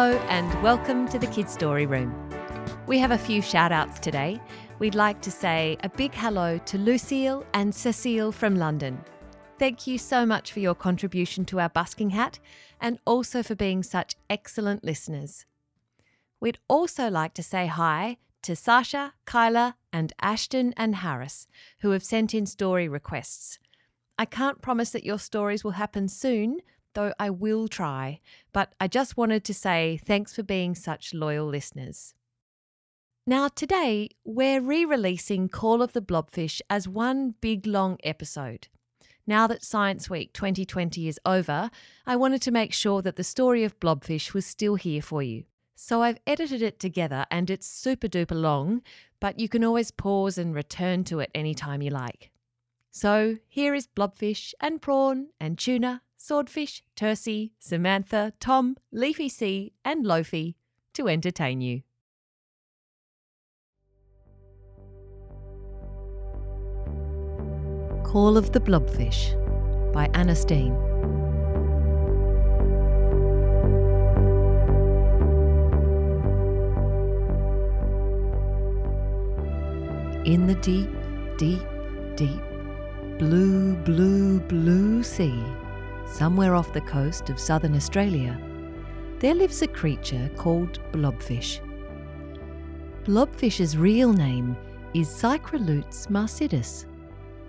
Hello, and welcome to the Kid Story Room. We have a few shout outs today. We'd like to say a big hello to Lucille and Cecile from London. Thank you so much for your contribution to our busking hat and also for being such excellent listeners. We'd also like to say hi to Sasha, Kyla, and Ashton and Harris, who have sent in story requests. I can't promise that your stories will happen soon, though I will try, but I just wanted to say thanks for being such loyal listeners. Now, today we're re releasing Call of the Blobfish as one big long episode. Now that Science Week 2020 is over, I wanted to make sure that the story of Blobfish was still here for you. So I've edited it together and it's super duper long, but you can always pause and return to it anytime you like. So here is Blobfish and Prawn and Tuna, Swordfish, Tercy, Samantha, Tom, Leafy Sea, and Lofi to entertain you. Call of the Blobfish by Anna Steen. In the deep, deep, deep, blue, blue, blue sea, somewhere off the coast of southern Australia, there lives a creature called blobfish. Blobfish's real name is Psychrolutes marcidus,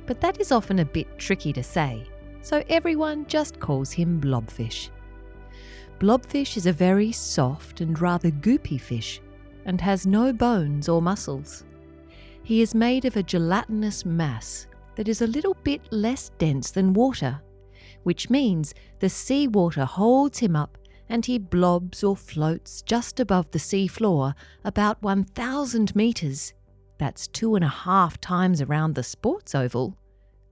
but that is often a bit tricky to say, so everyone just calls him blobfish. Blobfish is a very soft and rather goopy fish and has no bones or muscles. He is made of a gelatinous mass that is a little bit less dense than water, which means the seawater holds him up and he blobs or floats just above the sea floor about 1,000 metres, that's two and a half times around the sports oval,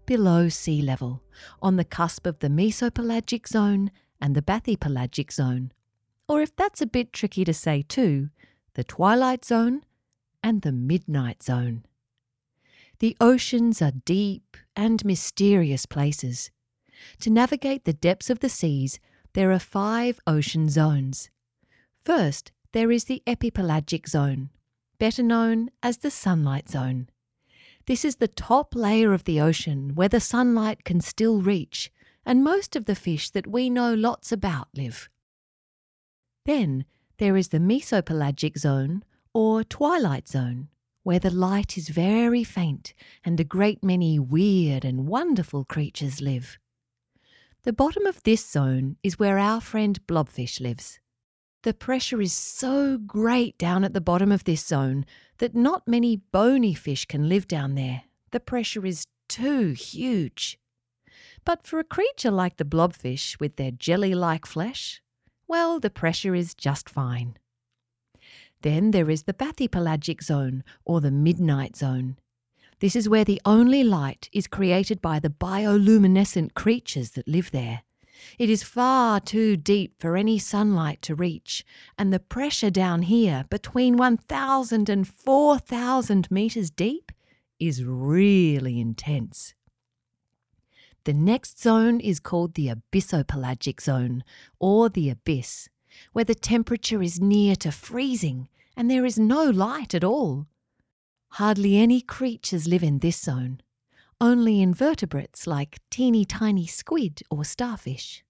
below sea level, on the cusp of the mesopelagic zone and the bathypelagic zone. Or if that's a bit tricky to say too, the twilight zone and the midnight zone. The oceans are deep and mysterious places. To navigate the depths of the seas, there are five ocean zones. First, there is the epipelagic zone, better known as the sunlight zone. This is the top layer of the ocean where the sunlight can still reach, and most of the fish that we know lots about live. Then there is the mesopelagic zone, or twilight zone, where the light is very faint and a great many weird and wonderful creatures live. The bottom of this zone is where our friend blobfish lives. The pressure is so great down at the bottom of this zone that not many bony fish can live down there. The pressure is too huge. But for a creature like the blobfish with their jelly like flesh, well, the pressure is just fine. Then there is the bathypelagic zone, or the midnight zone. This is where the only light is created by the bioluminescent creatures that live there. It is far too deep for any sunlight to reach, and the pressure down here, between 1,000 and 4,000 metres deep, is really intense. The next zone is called the abyssopelagic zone, or the abyss where the temperature is near to freezing and there is no light at all. Hardly any creatures live in this zone, only invertebrates like teeny tiny squid or starfish.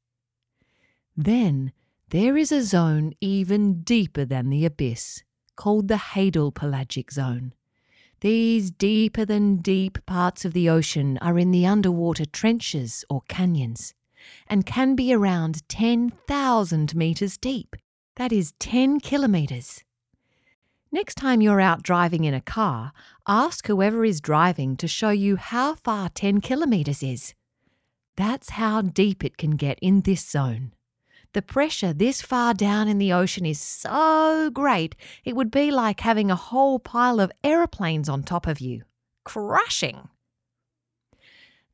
Then there is a zone even deeper than the abyss, called the hadal pelagic zone. These deeper than deep parts of the ocean are in the underwater trenches or canyons and can be around 10,000 metres deep. That is 10 kilometres. Next time you're out driving in a car, ask whoever is driving to show you how far 10 kilometres is. That's how deep it can get in this zone. The pressure this far down in the ocean is so great, it would be like having a whole pile of aeroplanes on top of you. Crushing!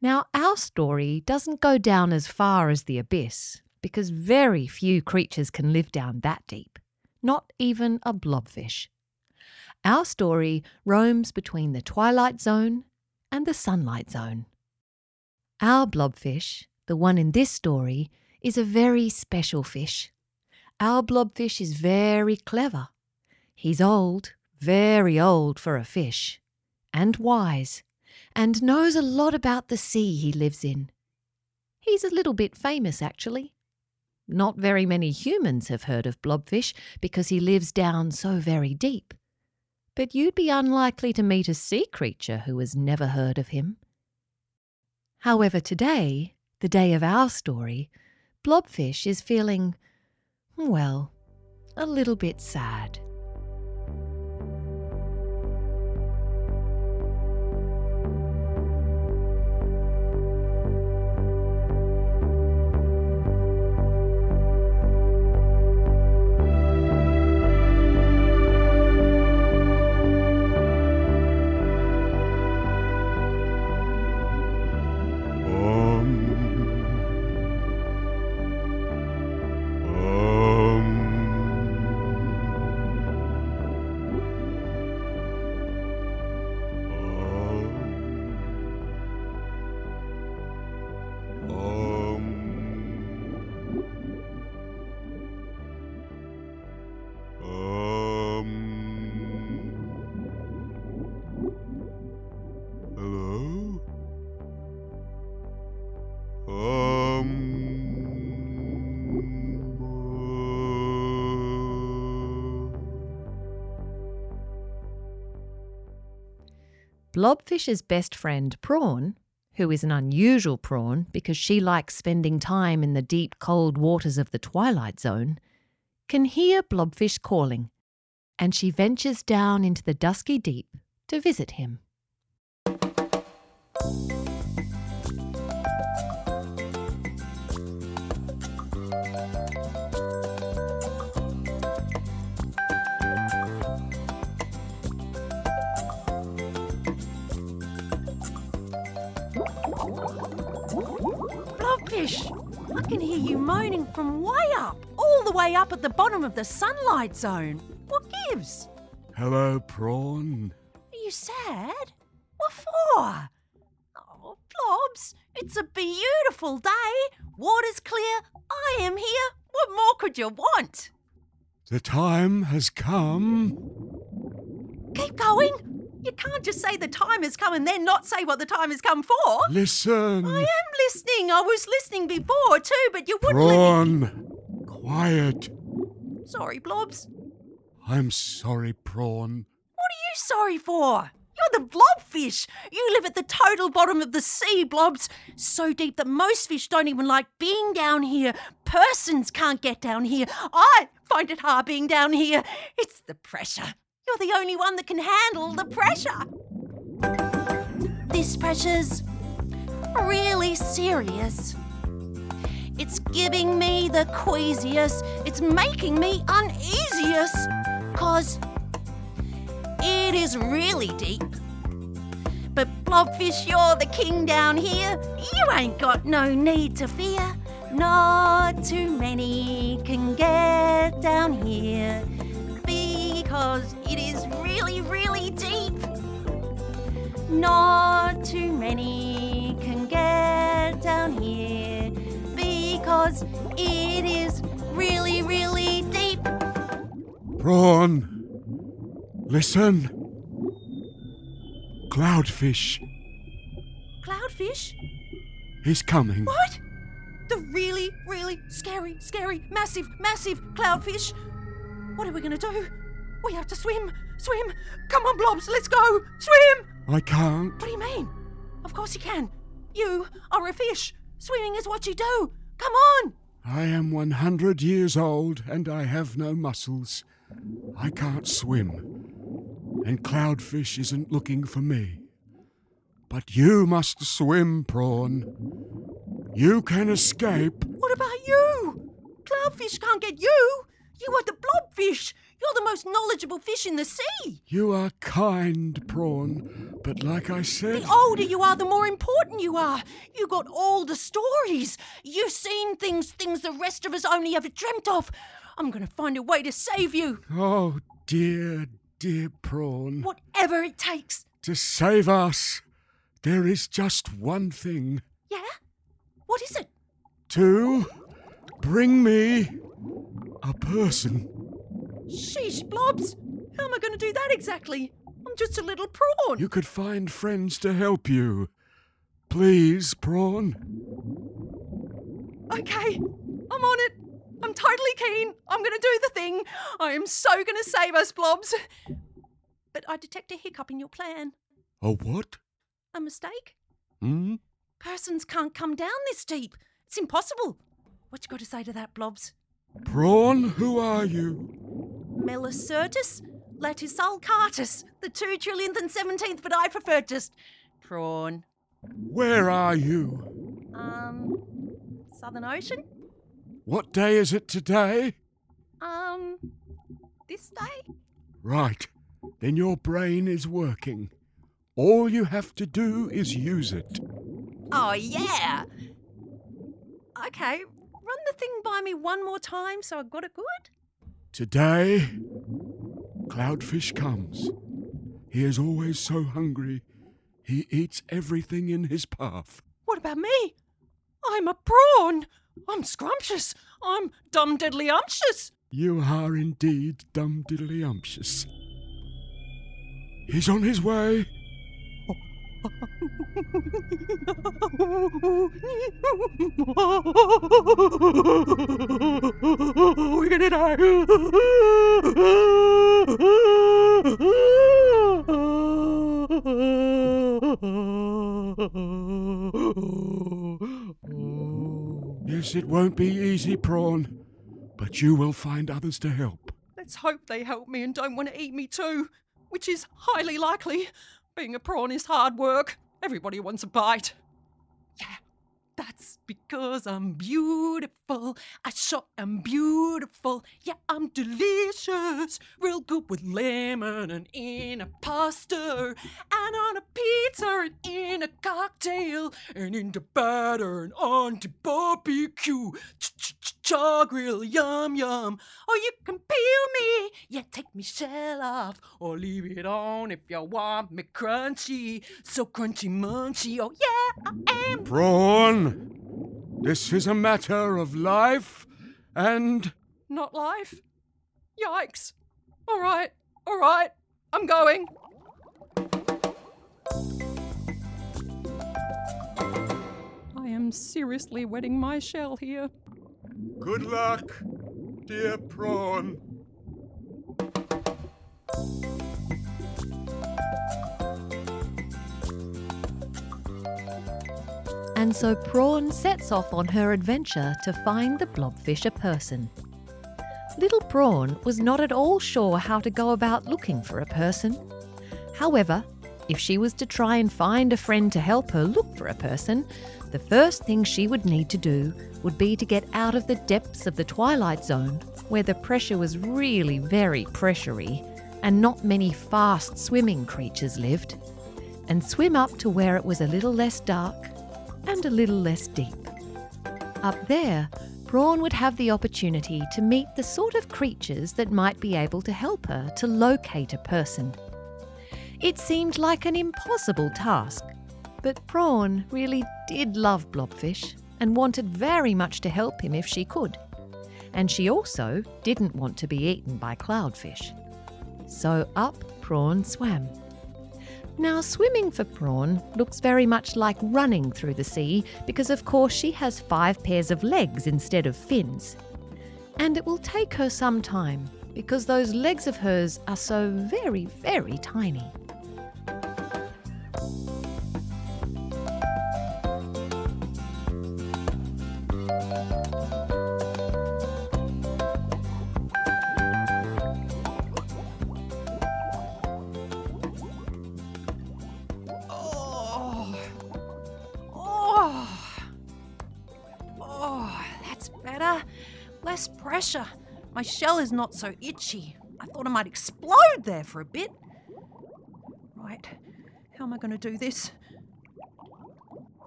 Now, our story doesn't go down as far as the abyss, because very few creatures can live down that deep, not even a blobfish. Our story roams between the twilight zone and the sunlight zone. Our blobfish, the one in this story, is a very special fish. our blobfish is very clever. He's old, very old for a fish, and wise, and knows a lot about the sea he lives in. He's a little bit famous, actually. Not very many humans have heard of blobfish because he lives down so very deep. But you'd be unlikely to meet a sea creature who has never heard of him. However, today, the day of our story, Blobfish is feeling, well, a little bit sad. Blobfish's best friend, Prawn, who is an unusual prawn because she likes spending time in the deep, cold waters of the Twilight Zone, can hear Blobfish calling, and she ventures down into the dusky deep to visit him. I can hear you moaning from way up, all the way up at the bottom of the sunlight zone. What gives? Hello, prawn. Are you sad? What for? Oh, Blobs, it's a beautiful day. Water's clear. I am here. What more could you want? The time has come. Keep going. You can't just say the time has come and then not say what the time has come for. Listen. I am listening. I was listening before too, but you wouldn't let me. Prawn. Quiet. Sorry, Blobs. I'm sorry, prawn. What are you sorry for? You're the blobfish. You live at the total bottom of the sea, Blobs. So deep that most fish don't even like being down here. Persons can't get down here. I find it hard being down here. It's the pressure. You're the only one that can handle the pressure. This pressure's really serious. It's giving me the queasiest. It's making me uneasiest. Cause it is really deep. But Blobfish, you're the king down here. You ain't got no need to fear. Not too many can get down here because it is really, really deep. Not too many can get down here because it is really, really deep. Prawn. Listen. Cloudfish. Cloudfish? He's coming. What? The really, really scary, scary, massive, massive cloudfish? What are we going to do? We have to swim! Swim! Come on, Blobs, let's go! Swim! I can't. What do you mean? Of course you can. You are a fish. Swimming is what you do. Come on! I am 100 years old and I have no muscles. I can't swim. And Cloudfish isn't looking for me. But you must swim, Prawn. You can escape. What about you? Cloudfish can't get you. You are the blobfish. You're the most knowledgeable fish in the sea. You are kind, Prawn. But like I said. The older you are, the more important you are. You got all the stories. You've seen things, things the rest of us only ever dreamt of. I'm going to find a way to save you. Oh, dear, dear Prawn. Whatever it takes. To save us, there is just one thing. Yeah? What is it? To bring me A person. Sheesh, Blobs. How am I going to do that exactly? I'm just a little prawn. You could find friends to help you. Please, Prawn. Okay, I'm on it. I'm totally keen. I'm going to do the thing. I am so going to save us, Blobs. But I detect a hiccup in your plan. A what? A mistake? Hmm? Persons can't come down this steep. It's impossible. What you got to say to that, Blobs? Prawn, who are you? Melicertus latisulcatus, the two trillionth and seventeenth, but I prefer just prawn. Where are you? Um, Southern Ocean? What day is it today? Um, this day? Right. Then your brain is working. All you have to do is use it. Oh, yeah! Okay, run the thing by me one more time so I got it good. Today, Cloudfish comes. He is always so hungry. He eats everything in his path. What about me? I'm a prawn! I'm scrumptious! I'm dum diddly umptious! You are indeed dum diddly umptious. He's on his way. We're gonna die. Yes, it won't be easy, Prawn, but you will find others to help. Let's hope they help me and don't want to eat me too, which is highly likely. Being a prawn is hard work. Everybody wants a bite. Yeah, that's because I'm beautiful. I sure am beautiful. Yeah, I'm delicious. Real good with lemon and in a pasta. And on a pizza and in a cocktail. And in the batter and on the barbecue. Char grill, yum yum. Or you can peel me. Yeah, take me shell off. Or leave it on if you want me crunchy. So crunchy munchy. Oh yeah, I am Prawn! This is a matter of life and. Not life? Yikes. All right, all right, I'm going. I am seriously wetting my shell here. Good luck, dear Prawn. And so Prawn sets off on her adventure to find the blobfish a person. Little Prawn was not at all sure how to go about looking for a person. However, if she was to try and find a friend to help her look for a person, the first thing she would need to do would be to get out of the depths of the Twilight Zone, where the pressure was really very pressury and not many fast swimming creatures lived, and swim up to where it was a little less dark and a little less deep. Up there, Prawn would have the opportunity to meet the sort of creatures that might be able to help her to locate a person. It seemed like an impossible task, but Prawn really did love Blobfish and wanted very much to help him if she could. And she also didn't want to be eaten by Cloudfish. So up Prawn swam. Now, swimming for Prawn looks very much like running through the sea because, of course, she has five pairs of legs instead of fins. And it will take her some time because those legs of hers are so very, very tiny. Pressure. My shell is not so itchy. I thought I might explode there for a bit. Right, how am I going to do this?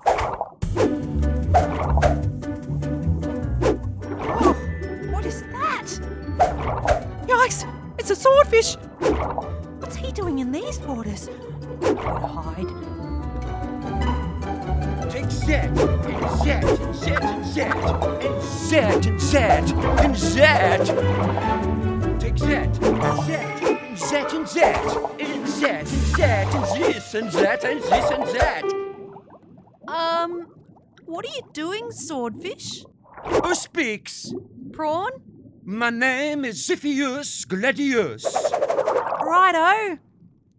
Oh, what is that? Yikes! It's a swordfish! What's he doing in these waters? Gotta hide. Take that, and that, and that, and that, and that, and that, and that. Take that, and that, and that, and that, and that, and that, and this, and that, and this, and that. Um, what are you doing, swordfish? Who speaks? Prawn? My name is Xiphias Gladius, Righto.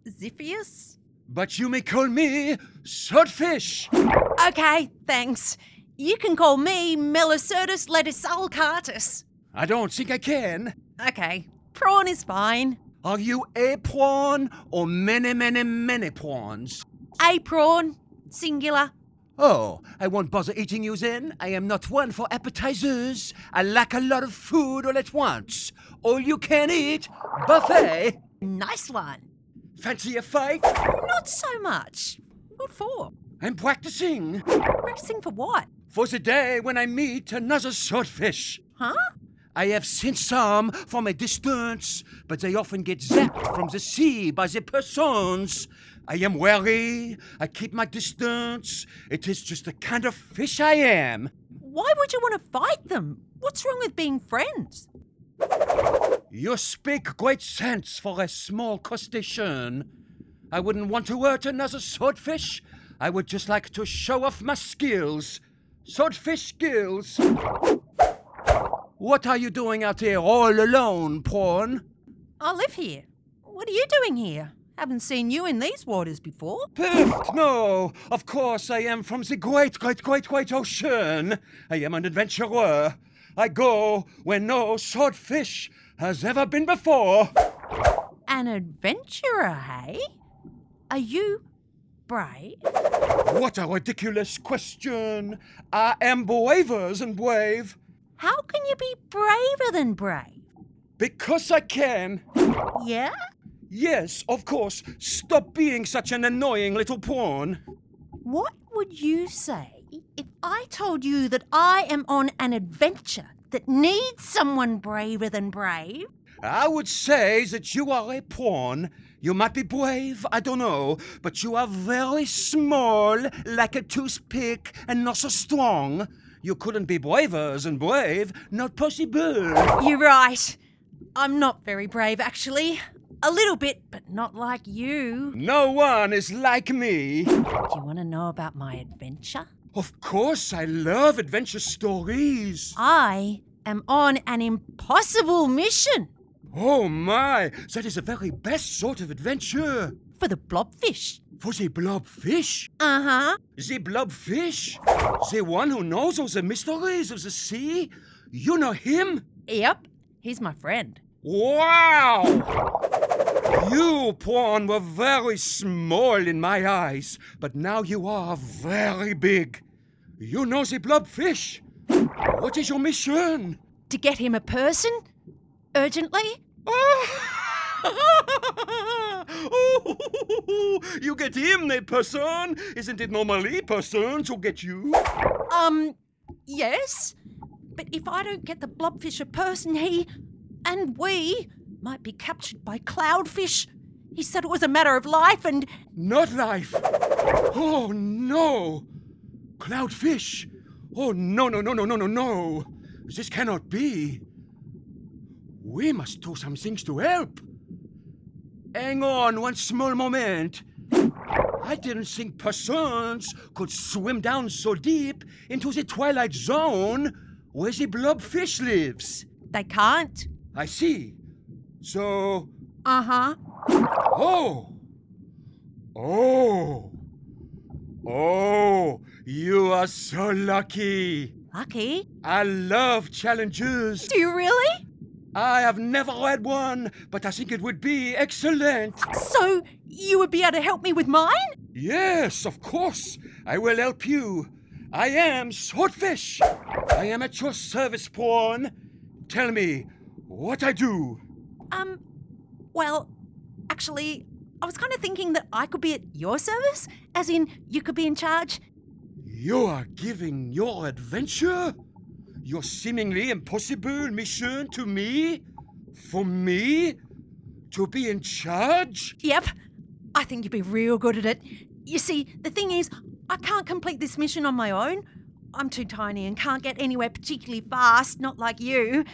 Xiphias? but you may call me Swordfish. Okay, thanks. You can call me Melicertus letisalcartus. I don't think I can. Okay, prawn is fine. Are you a prawn or many, many, many prawns? A prawn, singular. Oh, I won't bother eating you then. I am not one for appetizers. I lack a lot of food all at once. All you can eat, buffet. Nice one. Fancy a fight? Not so much. What for? I'm practicing Practicing for what? for the day when I meet another swordfish. Huh? I have seen some from a distance, but they often get zapped from the sea by the persons. I am wary. I keep my distance. It is just the kind of fish I am. Why would you want to fight them? What's wrong with being friends? You speak great sense for a small crustacean. I wouldn't want to hurt another swordfish. I would just like to show off my skills. Swordfish skills. What are you doing out here all alone, prawn? I live here. What are you doing here? Haven't seen you in these waters before. No. Of course, I am from the great, great, great, great ocean. I am an adventurer. I go where no swordfish has ever been before. An adventurer, hey? Are you brave? What a ridiculous question. I am braver than brave. How can you be braver than brave? Because I can. Yeah? Yes, of course. Stop being such an annoying little pawn. What would you say if I told you that I am on an adventure that needs someone braver than brave? I would say that you are a prawn. You might be brave, I don't know, but you are very small, like a toothpick, and not so strong. You couldn't be braver than brave, not possible. You're right. I'm not very brave, actually. A little bit, but not like you. No one is like me. Do you want to know about my adventure? Of course, I love adventure stories. I am on an impossible mission Oh my, that is the very best sort of adventure. for the blobfish. For the blobfish? Uh huh. The blobfish? The one who knows all the mysteries of the sea? You know him? Yep, he's my friend. Wow! You, prawn, were very small in my eyes, but now you are very big. You know the blobfish. What is your mission? To get him a person? Urgently? oh, you get him, a person. Isn't it normally persons who get you? Um, yes. But if I don't get the blobfish a person, he and we might be captured by cloudfish. He said it was a matter of life and Not life. Oh no. Cloudfish. Oh no, no, no, no, no, no, no. This cannot be. We must do some things to help. Hang on one small moment. I didn't think persons could swim down so deep into the twilight zone where the blobfish lives. they can't. I see. So, Uh huh. oh. Oh. Oh, you are so lucky. Lucky. I love challenges. Do you really? I have never had one, but I think it would be excellent. So you would be able to help me with mine? Yes, of course. I will help you. I am Swordfish. I am at your service, Prawn. Tell me what I do. Um, well, actually, I was kind of thinking that I could be at your service, as in you could be in charge. You are giving your adventure? Your seemingly impossible mission to me? For me? To be in charge? Yep, I think you'd be real good at it. You see, the thing is, I can't complete this mission on my own. I'm too tiny and can't get anywhere particularly fast, not like you.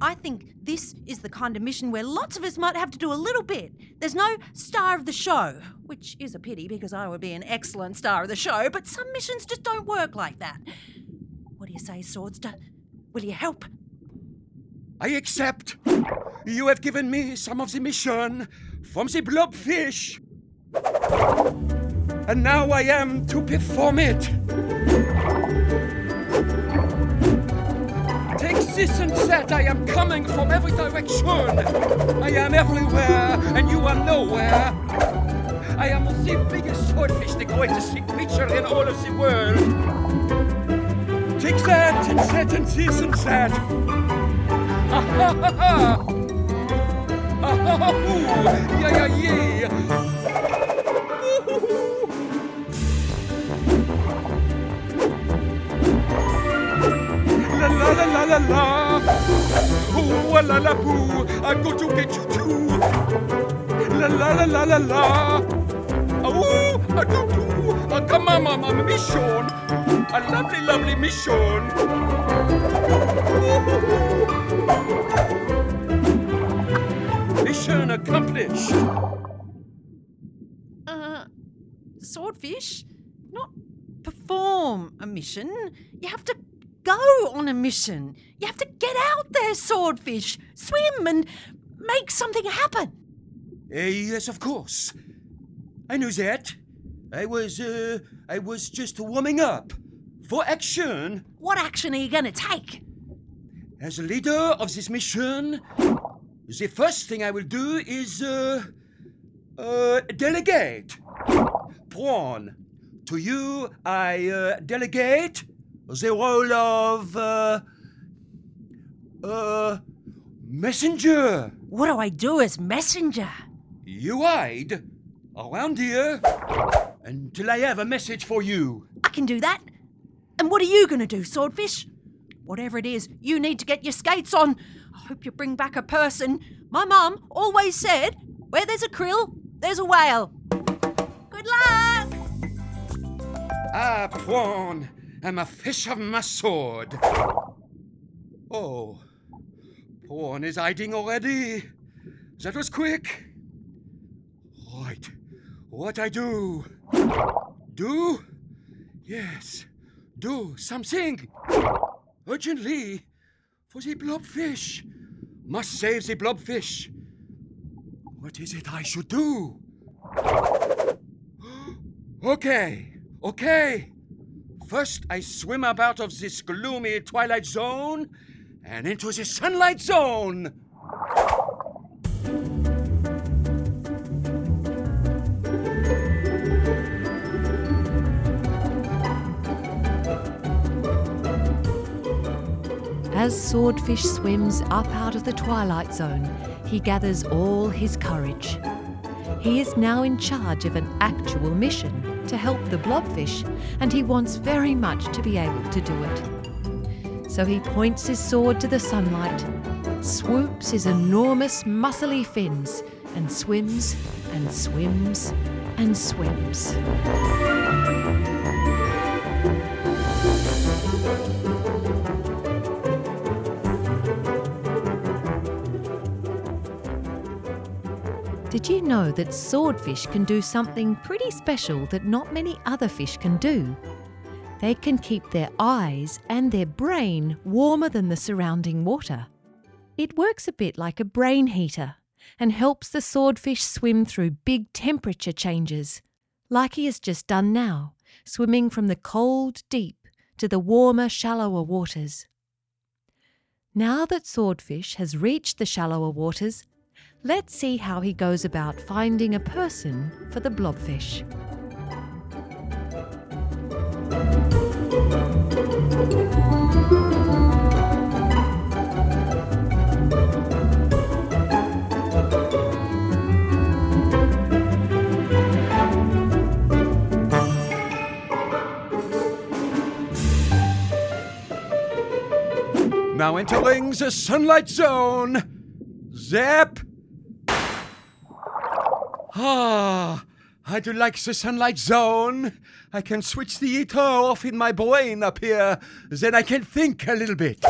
I think this is the kind of mission where lots of us might have to do a little bit. There's no star of the show, which is a pity because I would be an excellent star of the show, but some missions just don't work like that. Do Swordster? Will you help? I accept. You have given me some of the mission from the blobfish. And now I am to perform it. Take this and that. I am coming from every direction. I am everywhere, and you are nowhere. I am the biggest swordfish, the greatest sea creature in all of the world. Take that and that and this and that. Ha ha ooh, Yeah yeah yeah! La la la la la la! Ooh la la boo! I'm going to get you too! La la la la la la! Ooh! I go to! Uh, come on, mama, mission! A lovely, lovely mission! Mission accomplished! Uh, swordfish? Not perform a mission. You have to go on a mission. You have to get out there, swordfish. Swim and make something happen. Uh, yes, of course. I knew that. I was, uh, I was just warming up for action. What action are you going to take? As a leader of this mission, the first thing I will do is, uh, uh, delegate. Prawn, to you I uh, delegate the role of, uh, uh, messenger. What do I do as messenger? You hide around here until I have a message for you. I can do that. And what are you going to do, swordfish? Whatever it is, you need to get your skates on. I hope you bring back a person. My mum always said, where there's a krill, there's a whale. Good luck! Ah, Prawn, I'm a fish of my sword. Oh, Prawn is hiding already. That was quick. Right, what I do? Do? Yes, do something. Urgently, for the blobfish. Must save the blobfish. What is it I should do? Okay, okay. First, I swim up out of this gloomy twilight zone and into the sunlight zone. As Swordfish swims up out of the twilight zone, he gathers all his courage. He is now in charge of an actual mission to help the blobfish, and he wants very much to be able to do it. So he points his sword to the sunlight, swoops his enormous muscly fins, and swims and swims and swims. Did you know that swordfish can do something pretty special that not many other fish can do? They can keep their eyes and their brain warmer than the surrounding water. It works a bit like a brain heater and helps the swordfish swim through big temperature changes, like he has just done now, swimming from the cold deep to the warmer, shallower waters. Now that Swordfish has reached the shallower waters, let's see how he goes about finding a person for the blobfish. Now entering the sunlight zone. Zap! Ah, I do like the sunlight zone. I can switch the heater off in my brain up here. Then I can think a little bit.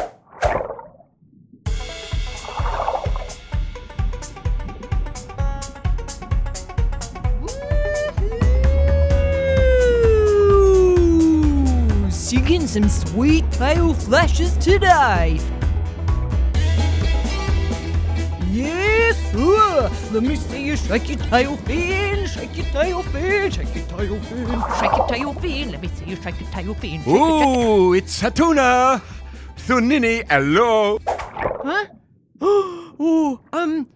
Singing some sweet tail flashes today. Yes, sir. Let me see you shake your tail fin, shake your tail fin, shake your tail fin, shake your tail fin. Let me see you shake your tail fin. Shake it, shake it. Ooh, it's Hatuna. Thunini, hello. Huh? oh, um,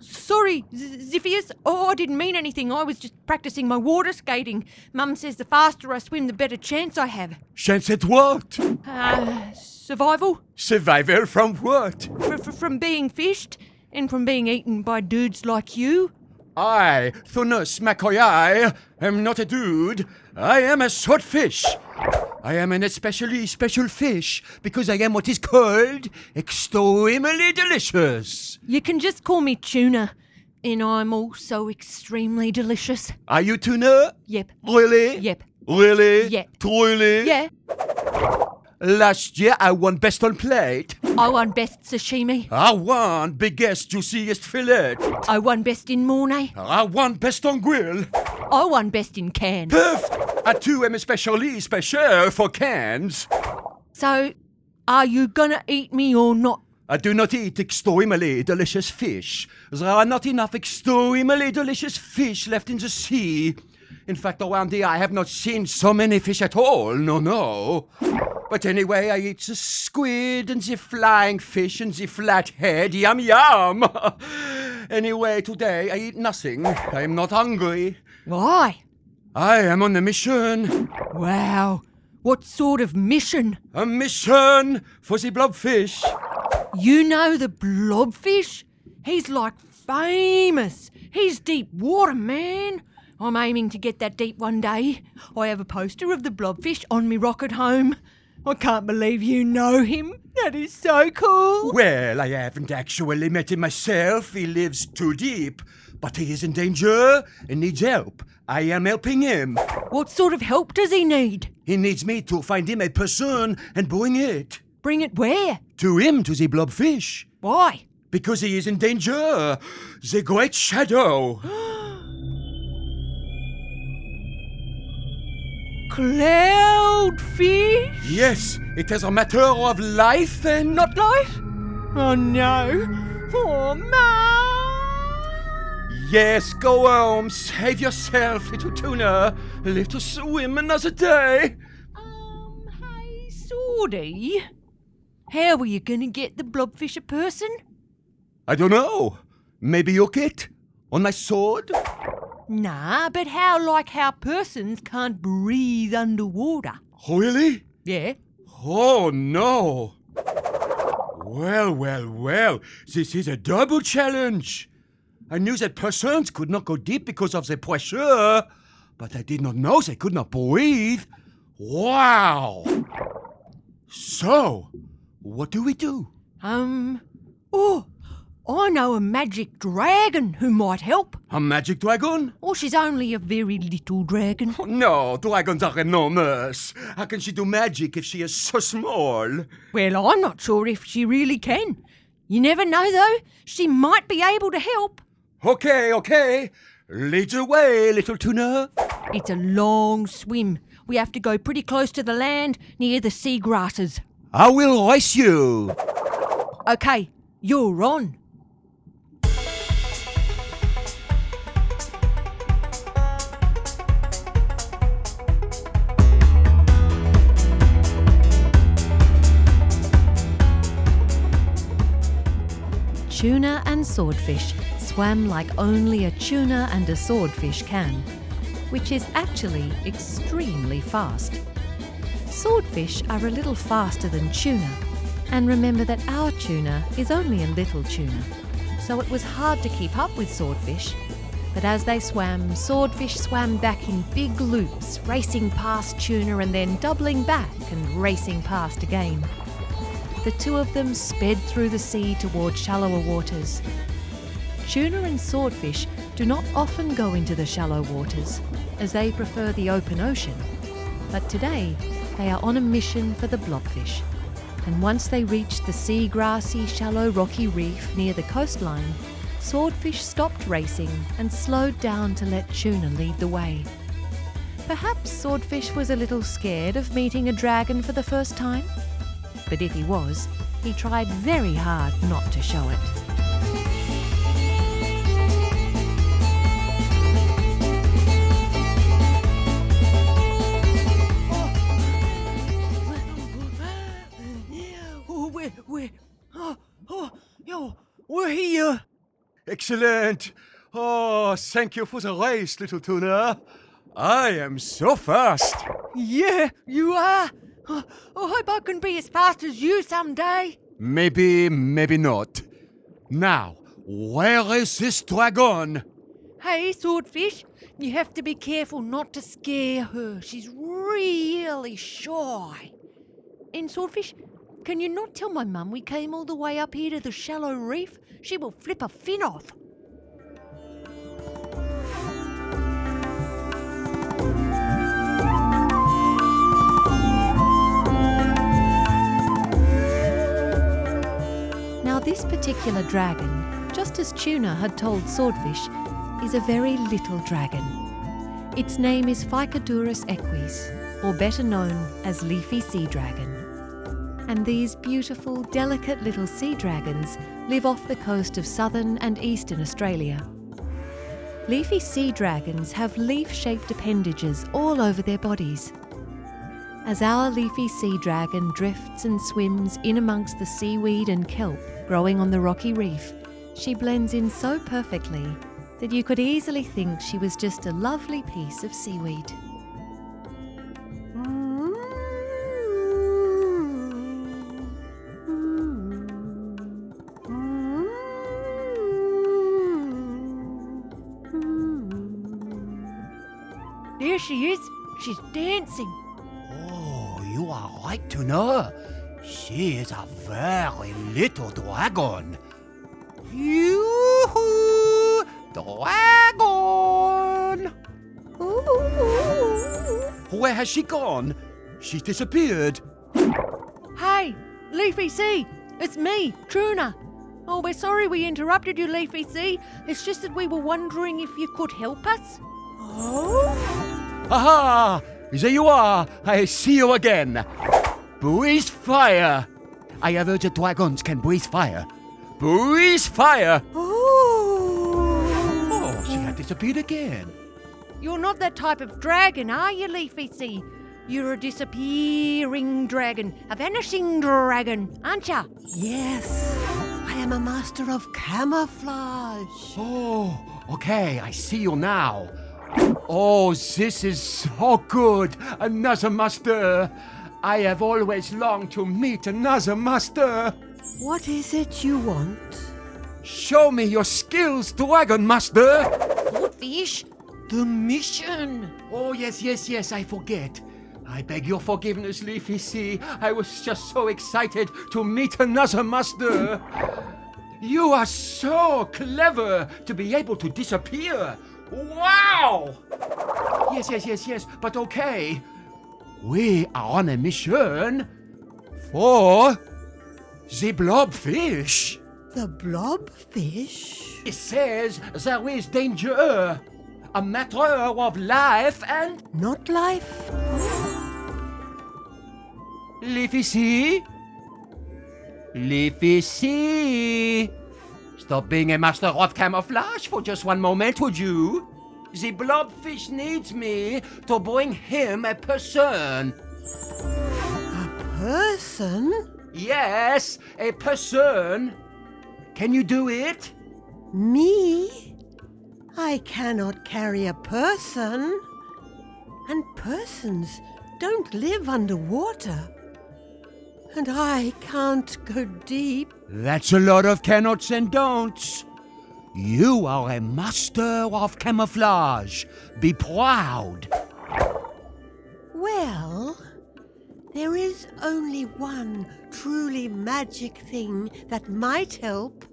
sorry, Xiphias. Oh, I didn't mean anything. I was just practicing my water skating. Mum says the faster I swim, the better chance I have. Chance at what? Uh, survival? Survival from what? F- from being fished and from being eaten by dudes like you? I, Thunnus Maccoyii, am not a dude. I am a swordfish. I am an especially special fish because I am what is called extremely delicious. You can just call me Tuna, and I'm also extremely delicious. Are you tuna? Yep. Really? Yep. Really? Yep. Truly? Yeah, Last year I won best on plate. I won best sashimi. I won biggest, juiciest fillet. I won best in Mornay. I won best on grill. I won best in can. Puff! I too am especially special for cans. So, are you gonna eat me or not? I do not eat extremely delicious fish. There are not enough extremely delicious fish left in the sea. In fact, around here I have not seen so many fish at all, no, no. But anyway, I eat the squid and the flying fish and the flathead. Yum, yum. anyway, today I eat nothing. I am not hungry. Why? I am on a mission. Wow. What sort of mission? A mission for the blobfish. You know the blobfish? He's like famous. He's deep water, man. I'm aiming to get that deep one day. I have a poster of the blobfish on me rocket home. I can't believe you know him. That is so cool. Well, I haven't actually met him myself. He lives too deep. But he is in danger and needs help. I am helping him. What sort of help does he need? He needs me to find him a person and bring it. Bring it where? To him, to the blobfish. Why? Because he is in danger. The great shadow. Cloudfish? Yes, it is a matter of life and not life. Oh no. Oh man. Yes, go home. Save yourself, little tuna. Live to swim another day. Um, hey, Swordy. How are you gonna get the blobfish a person? I don't know. Maybe hook it on my sword? Nah, but how like how persons can't breathe underwater? Really? Yeah. Oh no. Well, well, well. This is a double challenge. I knew that persons could not go deep because of the pressure, but I did not know they could not breathe. Wow. So, what do we do? Um, oh, I know a magic dragon who might help. A magic dragon? Or she's only a very little dragon. Oh, no, dragons are enormous. How can she do magic if she is so small? Well, I'm not sure if she really can. You never know, though. She might be able to help. Okay, okay. Lead the way, little tuna. It's a long swim. We have to go pretty close to the land near the sea grasses. I will race you. Okay, you're on. Tuna and swordfish swam like only a tuna and a swordfish can, which is actually extremely fast. Swordfish are a little faster than tuna, and remember that our tuna is only a little tuna, so it was hard to keep up with swordfish. But as they swam, swordfish swam back in big loops, racing past tuna and then doubling back and racing past again. The two of them sped through the sea toward shallower waters. Tuna and swordfish do not often go into the shallow waters, as they prefer the open ocean. But today, they are on a mission for the blobfish. And once they reached the sea grassy, shallow, rocky reef near the coastline, Swordfish stopped racing and slowed down to let Tuna lead the way. Perhaps Swordfish was a little scared of meeting a dragon for the first time. But if he was, he tried very hard not to show it. Oh, we're, we're, oh, oh, yo, we're here. Excellent. Oh, thank you for the race, little tuna. I am so fast. Yeah, you are. Oh, I hope I can be as fast as you someday. Maybe, maybe not. Now, where is this dragon? Hey, Swordfish, you have to be careful not to scare her. She's really shy. And Swordfish, can you not tell my mum we came all the way up here to the shallow reef? She will flip a fin off. This particular dragon, just as Tuna had told Swordfish, is a very little dragon. Its name is Phycodurus equus, or better known as leafy sea dragon. And these beautiful, delicate little sea dragons live off the coast of southern and eastern Australia. Leafy sea dragons have leaf shaped appendages all over their bodies. As our leafy sea dragon drifts and swims in amongst the seaweed and kelp growing on the rocky reef, she blends in so perfectly that you could easily think she was just a lovely piece of seaweed. There she is. She's dancing. Oh, you are right to know. She is a very little dragon. Yoo-hoo! Dragon! Where has she gone? She's disappeared. Hey, Leafy Sea, it's me, Truna. Oh, we're sorry we interrupted you, Leafy Sea. It's just that we were wondering if you could help us. Oh? Aha! There you are! I see you again! Breathe fire! I have heard that dragons can breathe fire. Breathe fire! Oh, she had disappeared again. You're not that type of dragon, are you, Leafy Sea? You're a disappearing dragon, a vanishing dragon, aren't ya? Yes, I am a master of camouflage. Oh, okay, I see you now. Oh, this is so good! Another master! I have always longed to meet another master! What is it you want? Show me your skills, Dragon Master! Swordfish, the mission. Oh, yes, yes, yes, I forget. I beg your forgiveness, Leafy Sea. I was just so excited to meet another master. You are so clever to be able to disappear. Wow! Yes, yes, yes, yes, but okay. We are on a mission for the blobfish. The blobfish? It says there is danger, a matter of life and Not life? Leafy? Leafy? Stop being a master of camouflage for just one moment, would you? The blobfish needs me to bring him a person. A person? Yes, a person. Can you do it? Me? I cannot carry a person. And persons don't live underwater. And I can't go deep. That's a lot of cannots and don'ts. You are a master of camouflage. Be proud. Well, there is only one truly magic thing that might help.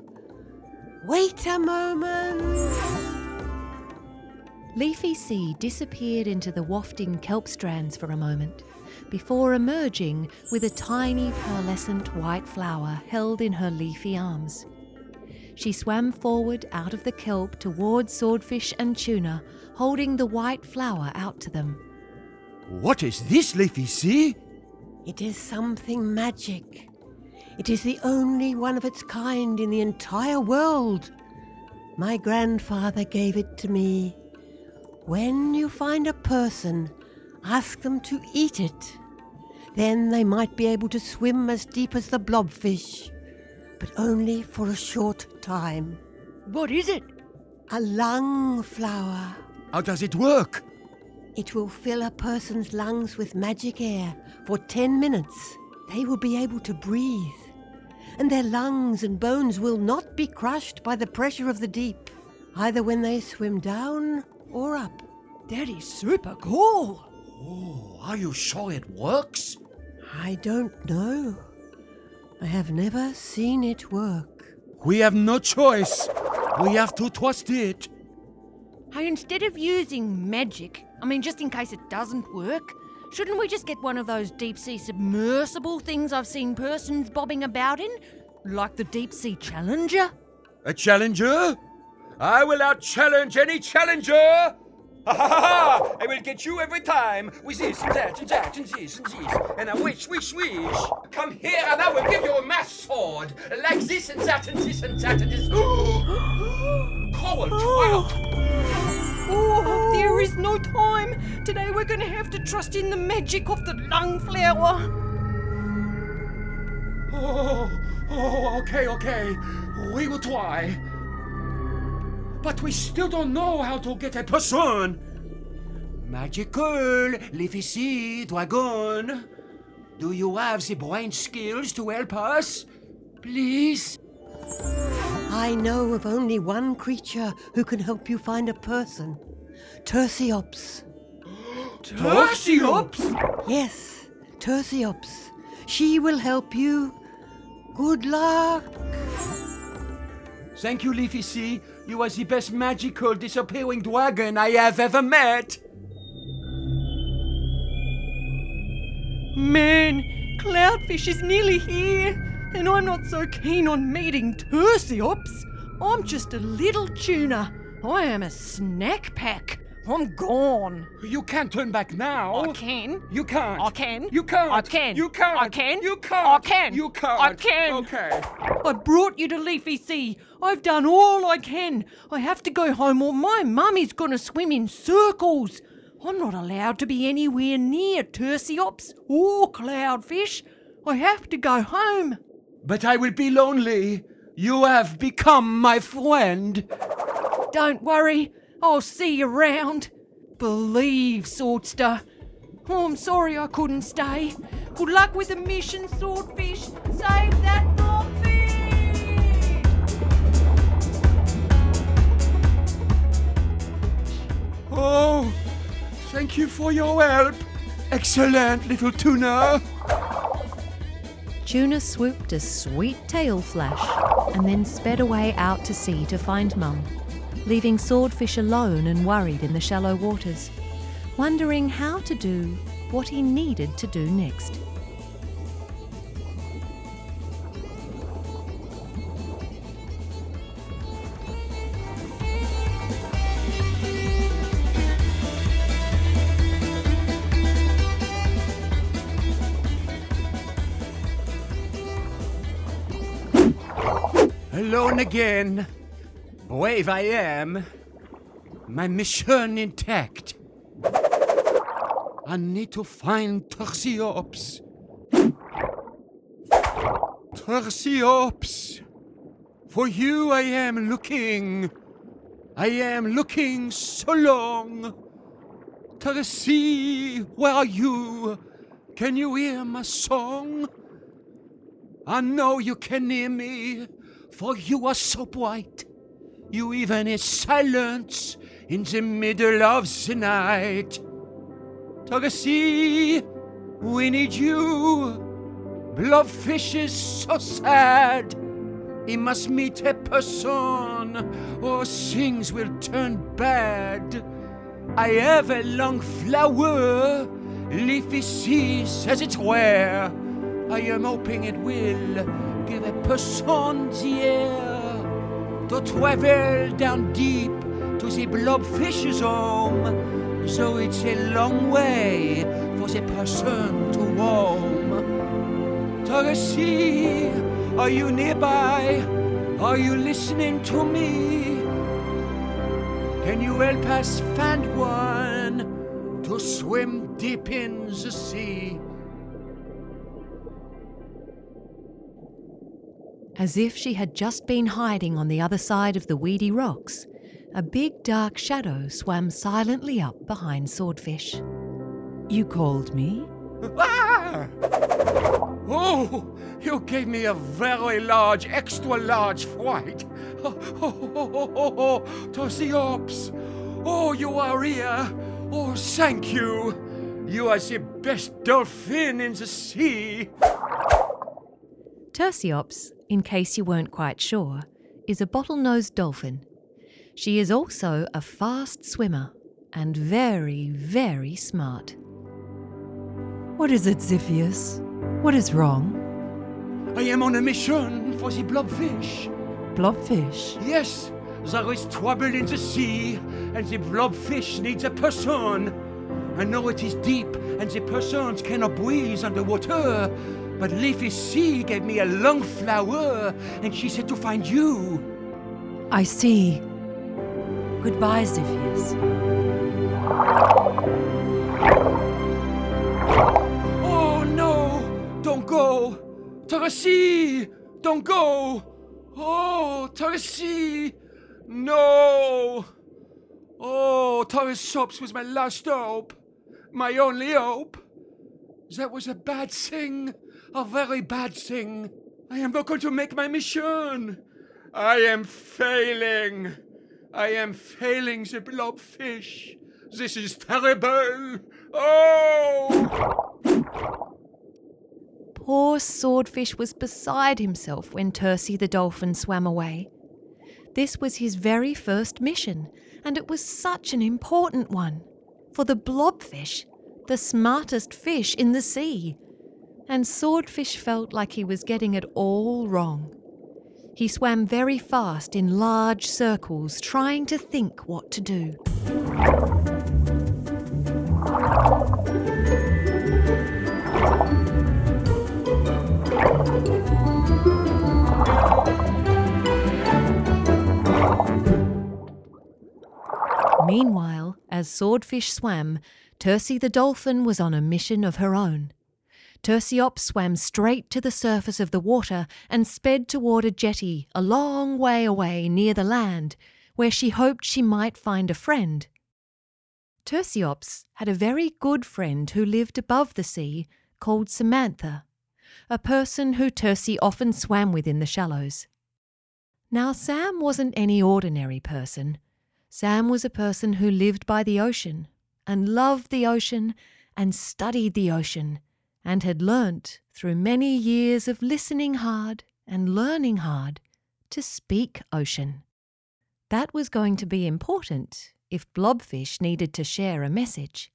Wait a moment. Leafy Sea disappeared into the wafting kelp strands for a moment before emerging with a tiny pearlescent white flower held in her leafy arms. She swam forward out of the kelp towards Swordfish and Tuna, holding the white flower out to them. What is this, Leafy Sea? It is something magic. It is the only one of its kind in the entire world. My grandfather gave it to me. When you find a person, ask them to eat it. Then they might be able to swim as deep as the blobfish, but only for a short time. What is it? A lung flower. How does it work? It will fill a person's lungs with magic air for 10 minutes. They will be able to breathe, and their lungs and bones will not be crushed by the pressure of the deep, either when they swim down or up. That is super cool. Oh, are you sure it works? I don't know. I have never seen it work. We have no choice. We have to trust it. Hey, instead of using magic, I mean, just in case it doesn't work, shouldn't we just get one of those deep sea submersible things I've seen persons bobbing about in? Like the Deep Sea Challenger? A challenger? I will out challenge any challenger! Ha ha ha ha! I will get you every time with this and that and that and this and this. And I wish, wish, wish. Come here and I will give you a mass sword. Like this and that and this and that and this. Twelve! Oh, there is no time. Today we're going to have to trust in the magic of the lung flower. Oh, oh, okay, okay. We will try. But we still don't know how to get a person. Magical, Leafy Sea, Dragon. Do you have the brain skills to help us? Please? I know of only one creature who can help you find a person Tursiops. Tursiops? Yes, Tursiops. She will help you. Good luck. Thank you, Leafy Sea. You are the best magical disappearing dragon I have ever met. Man, Cloudfish is nearly here, and I'm not so keen on meeting Tursiops. I'm just a little tuna. I am a snack pack. I'm gone. You can't turn back now. I can. You can't. I can. You can't. I can. You can't. I can. You can't. I can. You can't. I can. Okay. I brought you to Leafy Sea. I've done all I can. I have to go home or my mummy's gonna swim in circles. I'm not allowed to be anywhere near Tursiops or Cloudfish. I have to go home. But I will be lonely. You have become my friend. Don't worry, I'll see you round. Believe, Swordster. Oh, I'm sorry I couldn't stay. Good luck with the mission, Swordfish. Save that blobfish! Oh, thank you for your help. Excellent, little tuna. Tuna swooped a sweet tail flash and then sped away out to sea to find Mum, leaving Swordfish alone and worried in the shallow waters, wondering how to do what he needed to do next. Alone again. Brave I am. My mission intact. I need to find Tursiops. Tursiops. For you I am looking. I am looking so long. Tursi, where are you? Can you hear my song? I know you can hear me, for you are so bright. You even hear silence in the middle of the night. Togasee, we need you. Blobfish is so sad. He must meet a person, or things will turn bad. I have a lung flower. Leafy sea as it were. I am hoping it will give a person the air to travel down deep to the blobfish's home. So it's a long way for the person to roam. Torresy, are you nearby? Are you listening to me? Can you help us find one to swim deep in the sea? As if she had just been hiding on the other side of the weedy rocks, a big dark shadow swam silently up behind Swordfish. You called me? Ah! Oh, you gave me a very large, extra large fright. Oh, oh, oh, oh, oh, oh, Tursiops. Oh, you are here. Oh, thank you. You are the best dolphin in the sea. Tursiops, in case you weren't quite sure, is a bottlenose dolphin. She is also a fast swimmer and very, very smart. What is it, Xiphias? What is wrong? I am on a mission for the blobfish. Blobfish? Yes, there is trouble in the sea, and the blobfish needs a person. I know it is deep, and the persons cannot breathe underwater. But Leafy Sea gave me a lung flower, and she said to find you. I see. Goodbye, Xiphias. Oh no! Don't go! Tarasi! Don't go! Oh, Tarasi! No! Oh, Tarasops was my last hope. My only hope. That was a bad thing. A very bad thing. I am not going to make my mission. I am failing. I am failing the blobfish. This is terrible. Oh! Poor Swordfish was beside himself when Tursi the dolphin swam away. This was his very first mission, and it was such an important one. For the blobfish, the smartest fish in the sea. And Swordfish felt like he was getting it all wrong. He swam very fast in large circles, trying to think what to do. Meanwhile, as Swordfish swam, Tursi the dolphin was on a mission of her own. Tursiops swam straight to the surface of the water and sped toward a jetty a long way away near the land, where she hoped she might find a friend. Tursiops had a very good friend who lived above the sea called Samantha, a person who Tursi often swam with in the shallows. Now, Sam wasn't any ordinary person. Sam was a person who lived by the ocean and loved the ocean and studied the ocean and had learnt through many years of listening hard and learning hard to speak ocean. That was going to be important if Blobfish needed to share a message.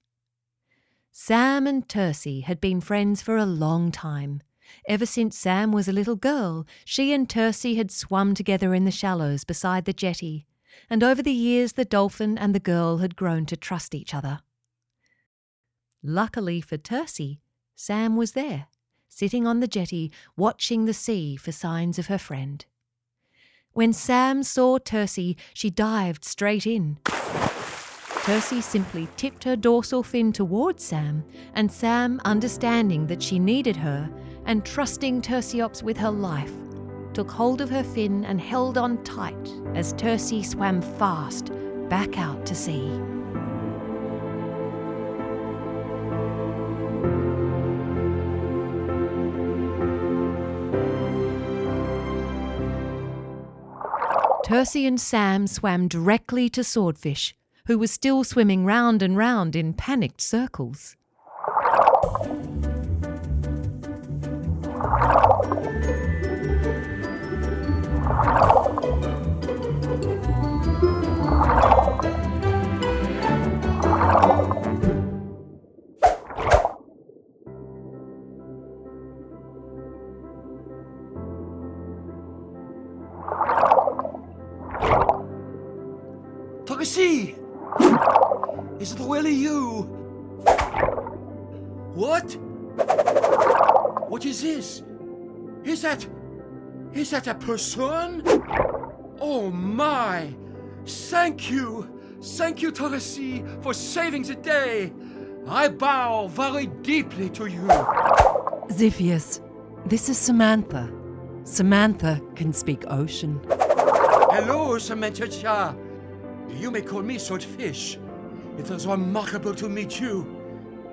Sam and Tursi had been friends for a long time. Ever since Sam was a little girl, she and Tursi had swum together in the shallows beside the jetty, and over the years the dolphin and the girl had grown to trust each other. Luckily for Tursi, Sam was there, sitting on the jetty, watching the sea for signs of her friend. When Sam saw Tursi, she dived straight in. Tursi simply tipped her dorsal fin towards Sam, and Sam, understanding that she needed her and trusting Tursiops with her life, took hold of her fin and held on tight as Tursi swam fast back out to sea. Tursi and Sam swam directly to Swordfish, who was still swimming round and round in panicked circles. Really you? What? What is this? Is that. Is that a person? Oh my! Thank you! Thank you, Torresi, for saving the day! I bow very deeply to you. Xiphias, this is Samantha. Samantha can speak ocean. Hello, Samantha You may call me Swordfish. It is remarkable to meet you.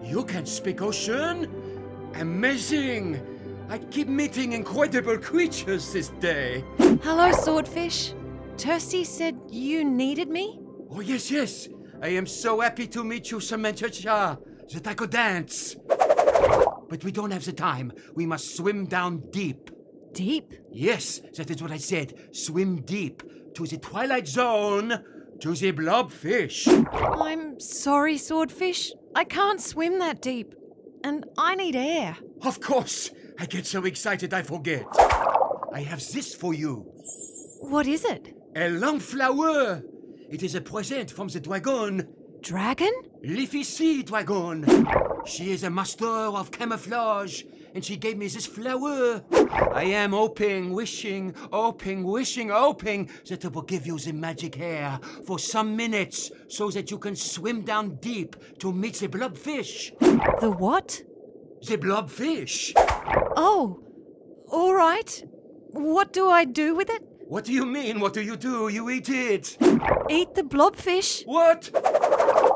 You can speak ocean? Amazing! I keep meeting incredible creatures this day. Hello, Swordfish. Tursi said you needed me? Oh, yes, yes. I am so happy to meet you, Samantha Cha, that I could dance. But we don't have the time. We must swim down deep. Deep? Yes, that is what I said. Swim deep to the Twilight Zone, to the blobfish. I'm sorry, Swordfish. I can't swim that deep. And I need air. Of course, I get so excited I forget. I have this for you What is it? a lung flower. It is a present from the dragon, Dragon? Leafy Sea Dragon. She is a master of camouflage, and she gave me this flower. I am hoping, wishing, hoping, wishing, hoping that it will give you the magic hair for some minutes so that you can swim down deep to meet the blobfish. The what? The blobfish. Oh, all right. What do I do with it? What do you mean? What do you do? You eat it. Eat the blobfish? What?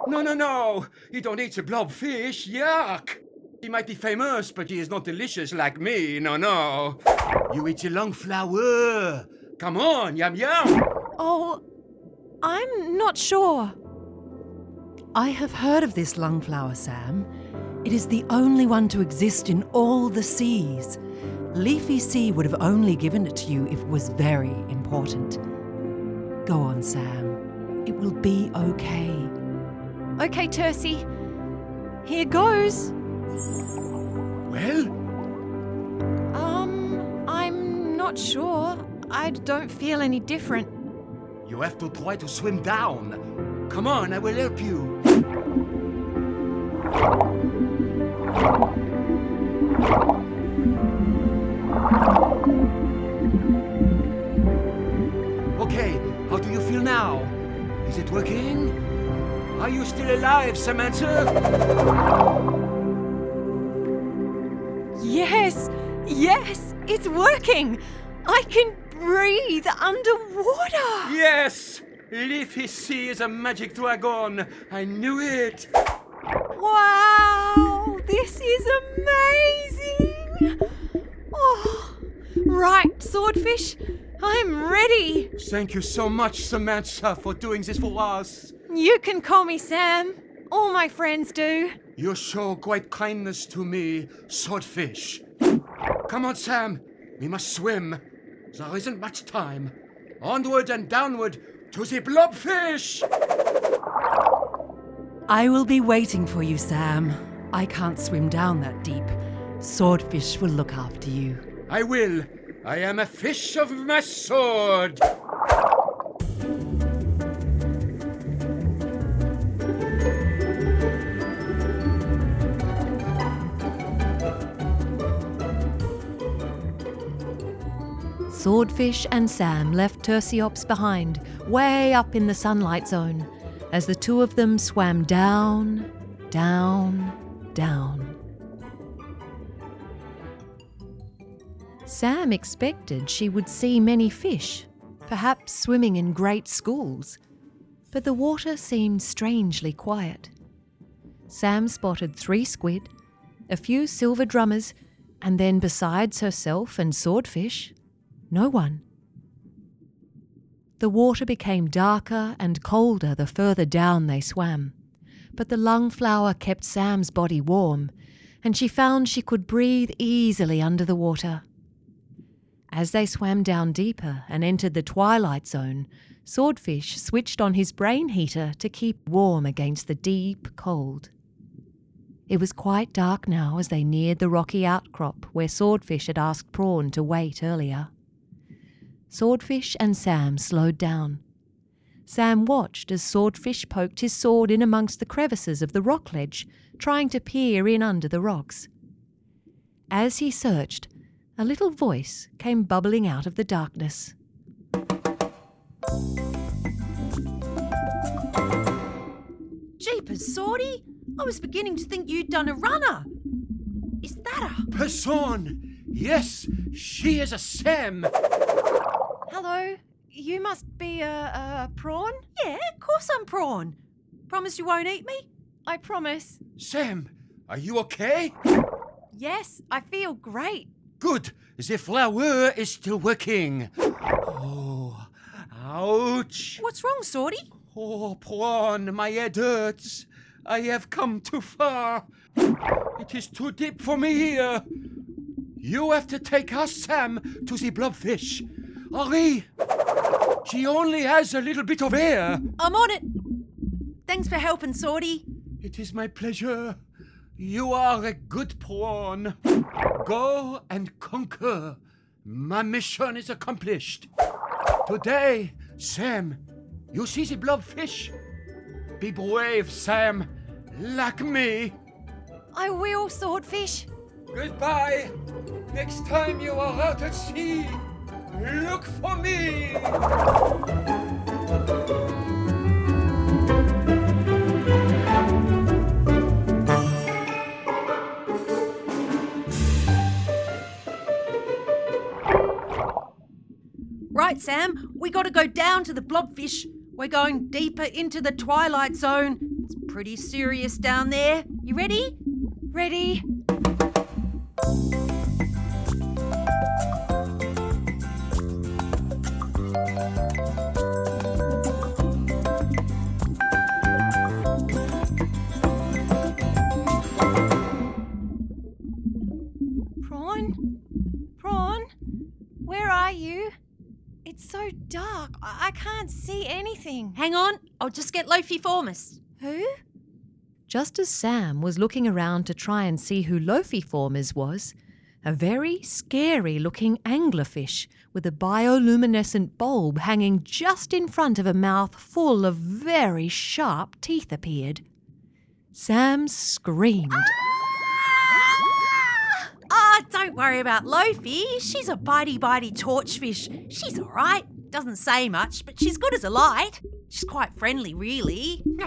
No, no, no. You don't eat the blobfish. Yuck. He might be famous, but he is not delicious like me. No, no. You eat the lung flower. Come on, yum yum. Oh, I'm not sure. I have heard of this lungflower, Sam. It is the only one to exist in all the seas. Leafy Sea would have only given it to you if it was very important. Go on, Sam. It will be okay. Okay, Tursi. Here goes. Well, Um, I'm not sure. I don't feel any different. you have to try to swim down. Come on, I will help you. Okay, how do you feel now? Is it working? Are you still alive, Samantha? Yes, yes, it's working. I can breathe underwater. Yes! Leafy Sea is a magic dragon. I knew it. Wow, this is amazing. Oh, right, swordfish, I'm ready. Thank you so much, Samantha, for doing this for us. You can call me Sam. All my friends do. You show great kindness to me, swordfish. Come on, Sam. We must swim. There isn't much time. Onward and downward to the blobfish. I will be waiting for you, Sam. I can't swim down that deep. Swordfish will look after you. I will. I am a fish of my sword. Swordfish and Sam left Tursiops behind, way up in the sunlight zone, as the two of them swam down, down, down. Sam expected she would see many fish, perhaps swimming in great schools, but the water seemed strangely quiet. Sam spotted three squid, a few silver drummers, and then besides herself and Swordfish, no one. The water became darker and colder the further down they swam, but the lung flower kept Sam's body warm, and she found she could breathe easily under the water. As they swam down deeper and entered the twilight zone, Swordfish switched on his brain heater to keep warm against the deep cold. It was quite dark now as they neared the rocky outcrop where Swordfish had asked Prawn to wait earlier. Swordfish and Sam slowed down. Sam watched as Swordfish poked his sword in amongst the crevices of the rock ledge, trying to peer in under the rocks. As he searched, a little voice came bubbling out of the darkness. Jeepers, Swordy! I was beginning to think you'd done a runner. Is that a. Person! Yes, she is a Sam. Hello, you must be a, a prawn? Yeah, of course I'm prawn. Promise you won't eat me? I promise. Sam, are you okay? Yes, I feel great. Good. The flower is still working. Oh, ouch. What's wrong, Swordy? Oh, prawn, my head hurts. I have come too far. It is too deep for me here. You have to take us, Sam, to the blobfish. Hurry! She only has a little bit of air. I'm on it. Thanks for helping, Swordy. It is my pleasure. You are a good pawn. Go and conquer. My mission is accomplished. Today, Sam, you see the blobfish? Be brave, Sam, like me. I will, Swordfish. Goodbye. Next time you are out at sea, look for me. Right, Sam, we gotta go down to the blobfish. We're going deeper into the twilight zone. It's pretty serious down there. You ready? Ready? Prawn? Prawn? Where are you? It's so dark. I, I can't see anything. Hang on, I'll just get Lophiiformes. Who? Just as Sam was looking around to try and see who Lophiiformes was, a very scary looking anglerfish with a bioluminescent bulb hanging just in front of a mouth full of very sharp teeth appeared. Sam screamed. Ah, don't worry about Lofi. She's a bitey bitey torchfish. She's alright. Doesn't say much, but she's good as a light. She's quite friendly, really.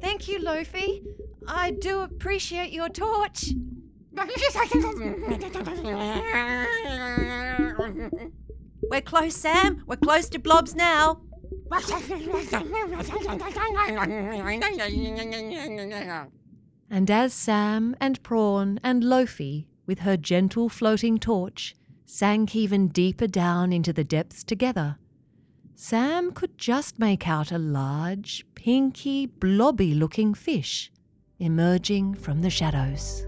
Thank you, Lofi. I do appreciate your torch. We're close, Sam. We're close to blobs now. And as Sam and Prawn and Lofi, with her gentle floating torch, sank even deeper down into the depths together, Sam could just make out a large, pinky, blobby looking fish emerging from the shadows.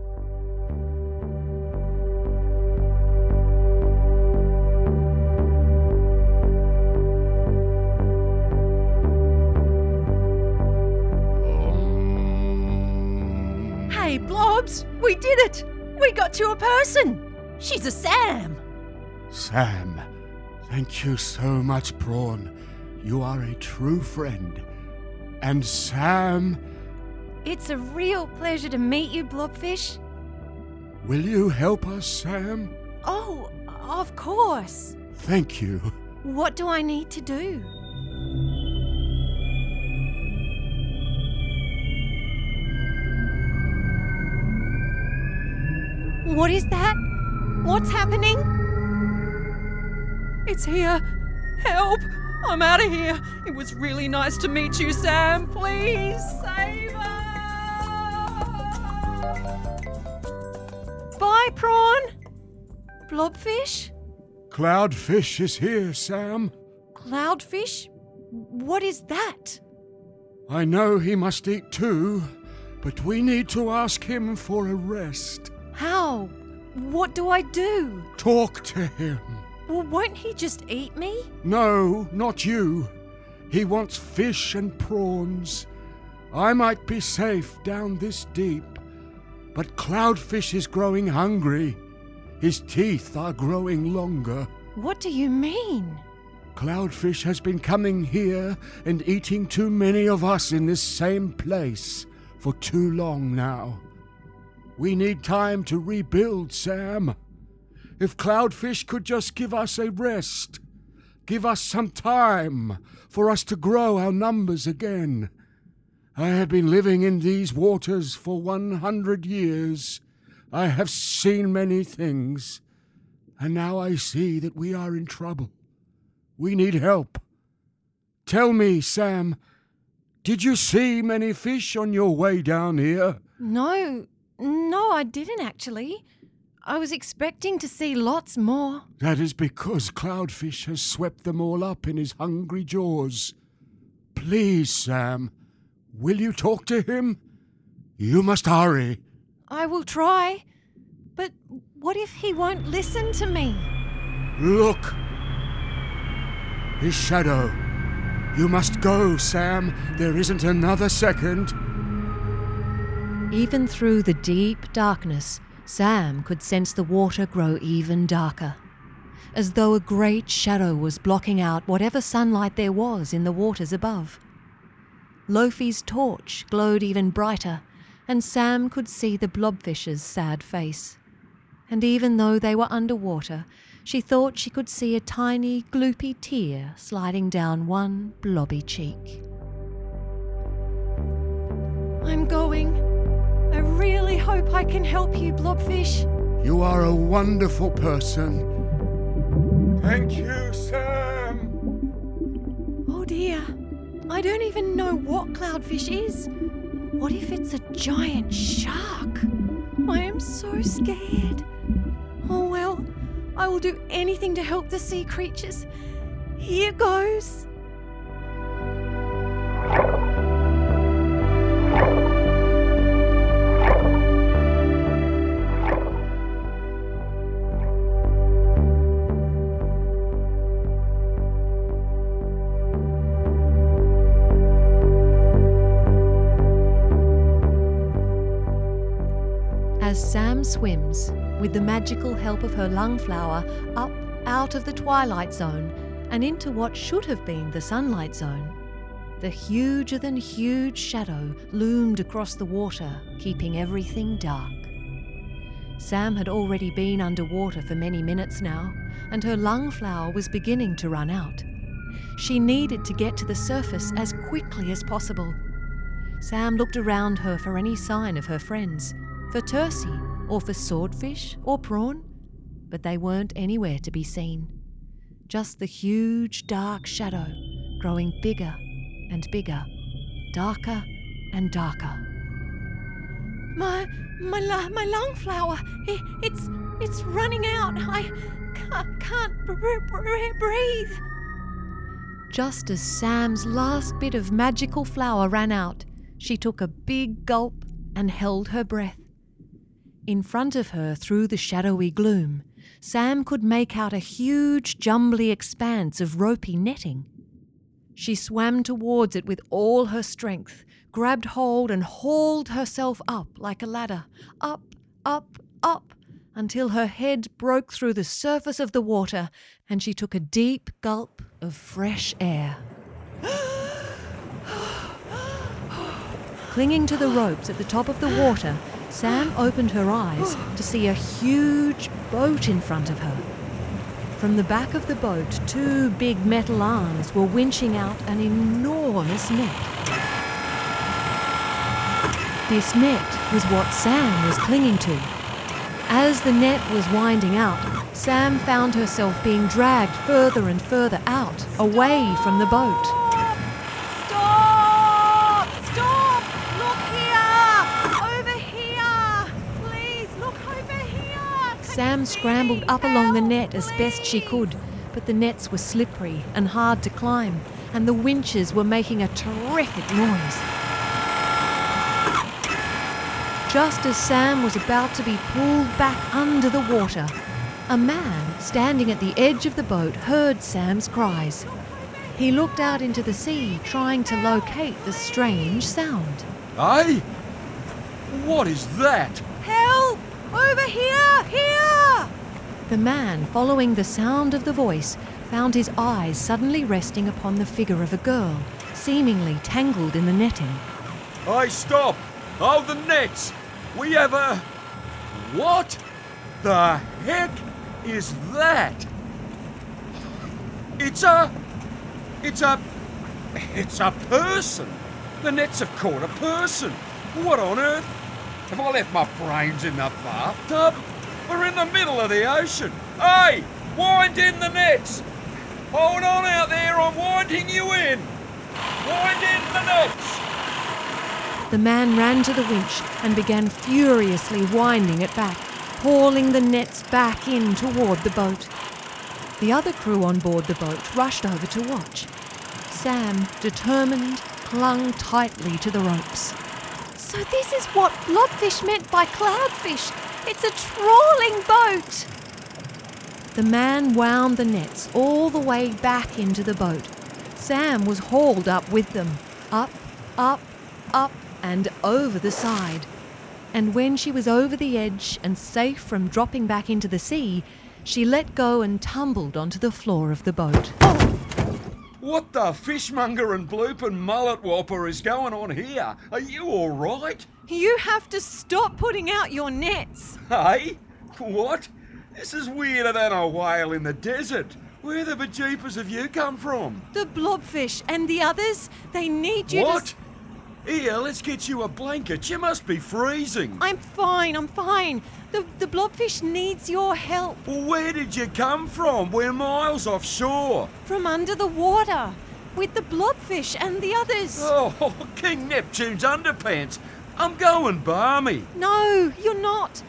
Um. Hey, blobs, we did it. We got to a person. She's a Sam. Sam, thank you so much, Prawn. You are a true friend. And Sam, It's a real pleasure to meet you, Blobfish. will you help us, Sam? Oh, of course. Thank you. What do I need to do? What is that? What's happening? It's here. Help! I'm out of here. It was really nice to meet you, Sam. Please save us! Bye, prawn. Blobfish? Cloudfish is here, Sam. Cloudfish? What is that? I know he must eat too, but we need to ask him for a rest. How? What do I do? Talk to him. Well, won't he just eat me? No, not you. He wants fish and prawns. I might be safe down this deep, but Cloudfish is growing hungry. His teeth are growing longer. What do you mean? Cloudfish has been coming here and eating too many of us in this same place for too long now. We need time to rebuild, Sam. If Cloudfish could just give us a rest, give us some time for us to grow our numbers again. I have been living in these waters for 100 years. I have seen many things, and now I see that we are in trouble. We need help. Tell me, Sam, did you see many fish on your way down here? No, no, I didn't actually. I was expecting to see lots more. That is because Cloudfish has swept them all up in his hungry jaws. Please, Sam, will you talk to him? You must hurry. I will try. But what if he won't listen to me? Look! His shadow. You must go, Sam. There isn't another second. Even through the deep darkness, Sam could sense the water grow even darker, as though a great shadow was blocking out whatever sunlight there was in the waters above. Lofi's torch glowed even brighter, and Sam could see the blobfish's sad face. And even though they were underwater, she thought she could see a tiny, gloopy tear sliding down one blobby cheek. I'm going. I really hope I can help you, Blobfish. You are a wonderful person. Thank you, Sam. Oh dear. I don't even know what cloudfish is. What if it's a giant shark? I am so scared. Oh well, I will do anything to help the sea creatures. Here goes. Swims, with the magical help of her lung flower, up out of the twilight zone and into what should have been the sunlight zone, the huger than huge shadow loomed across the water, keeping everything dark. Sam had already been underwater for many minutes now, and her lung flower was beginning to run out. She needed to get to the surface as quickly as possible. Sam looked around her for any sign of her friends, for Tursi, or for swordfish or prawn, but they weren't anywhere to be seen. Just the huge dark shadow growing bigger and bigger, darker and darker. My my my lungflower, it, it's it's running out. I can't, can't br- br- breathe. Just as Sam's last bit of magical flower ran out, she took a big gulp and held her breath. In front of her, through the shadowy gloom, Sam could make out a huge, jumbly expanse of ropey netting. She swam towards it with all her strength, grabbed hold and hauled herself up like a ladder, up, up, up, until her head broke through the surface of the water and she took a deep gulp of fresh air. Clinging to the ropes at the top of the water, Sam opened her eyes to see a huge boat in front of her. From the back of the boat, two big metal arms were winching out an enormous net. This net was what Sam was clinging to. As the net was winding out, Sam found herself being dragged further and further out, away from the boat. Sam scrambled up along the net as best she could, but the nets were slippery and hard to climb, and the winches were making a terrific noise. Just as Sam was about to be pulled back under the water, a man standing at the edge of the boat heard Sam's cries. He looked out into the sea, trying to locate the strange sound. Hey? What is that? Help! Over here! Here! The man, following the sound of the voice, found his eyes suddenly resting upon the figure of a girl, seemingly tangled in the netting. I stop! Oh, the nets! We have a. What the heck is that? It's a. It's a. It's a person! The nets have caught a person! What on earth? Have I left my brains in the bathtub? We're in the middle of the ocean! Hey! Wind in the nets! Hold on out there, I'm winding you in! Wind in the nets! The man ran to the winch and began furiously winding it back, hauling the nets back in toward the boat. The other crew on board the boat rushed over to watch. Sam, determined, clung tightly to the ropes. So this is what blobfish meant by cloudfish. It's a trawling boat. The man wound the nets all the way back into the boat. Sam was hauled up with them, up, up, up, and over the side. And when she was over the edge and safe from dropping back into the sea, she let go and tumbled onto the floor of the boat. Oh, What the fishmonger and blooping mullet whopper is going on here? Are you all right? You have to stop putting out your nets. Hey? What? This is weirder than a whale in the desert. Where the bejeepers have you come from? The blobfish and the others, they need you What? to. Here, let's get you a blanket. You must be freezing. I'm fine, I'm fine. The, the blobfish needs your help Well, where did you come from? We're miles offshore. from under the water with the blobfish and the others. Oh, King Neptune's underpants. I'm going balmy. No, you're not.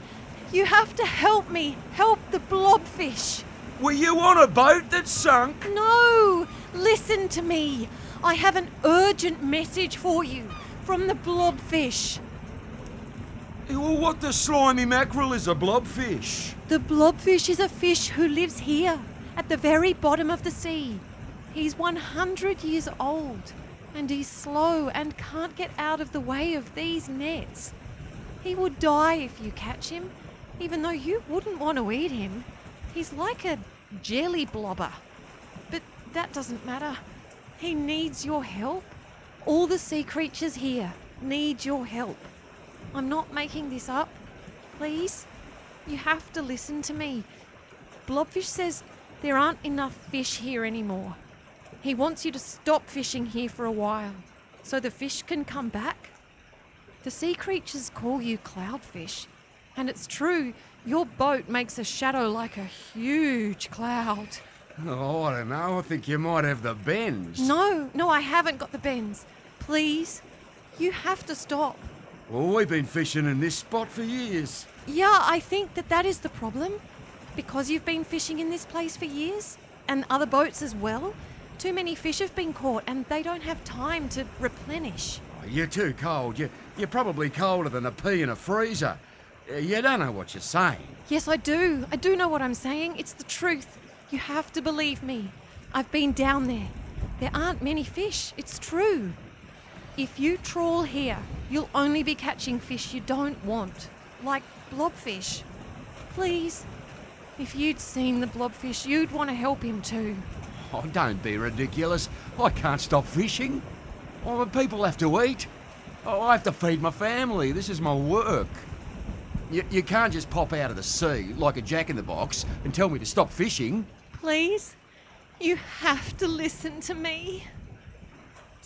You have to help me help the blobfish. Were you on a boat that sunk? No, listen to me. I have an urgent message for you from the blobfish. Well, what the slimy mackerel is a blobfish? The blobfish is a fish who lives here, at the very bottom of the sea. He's 100 years old, and he's slow and can't get out of the way of these nets. He would die if you catch him, even though you wouldn't want to eat him. He's like a jelly blobber. But that doesn't matter. He needs your help. All the sea creatures here need your help. I'm not making this up. Please, you have to listen to me. Blobfish says there aren't enough fish here anymore. He wants you to stop fishing here for a while so the fish can come back. The sea creatures call you cloudfish, and it's true, your boat makes a shadow like a huge cloud. Oh, I don't know. I think you might have the bends. No, no, I haven't got the bends. Please, you have to stop. Well, we've been fishing in this spot for years. Yeah, I think that that is the problem. Because you've been fishing in this place for years, and other boats as well, too many fish have been caught and they don't have time to replenish. Oh, you're too cold. You, you're probably colder than a pea in a freezer. Uh, You don't know what you're saying. Yes, I do. I do know what I'm saying. It's the truth. You have to believe me. I've been down there. There aren't many fish. It's true. If you trawl here, you'll only be catching fish you don't want, like blobfish. Please, if you'd seen the blobfish, you'd want to help him too. Oh, don't be ridiculous. I can't stop fishing. Oh, but people have to eat. Oh, I have to feed my family. This is my work. You, you can't just pop out of the sea like a jack in the box and tell me to stop fishing. Please, you have to listen to me.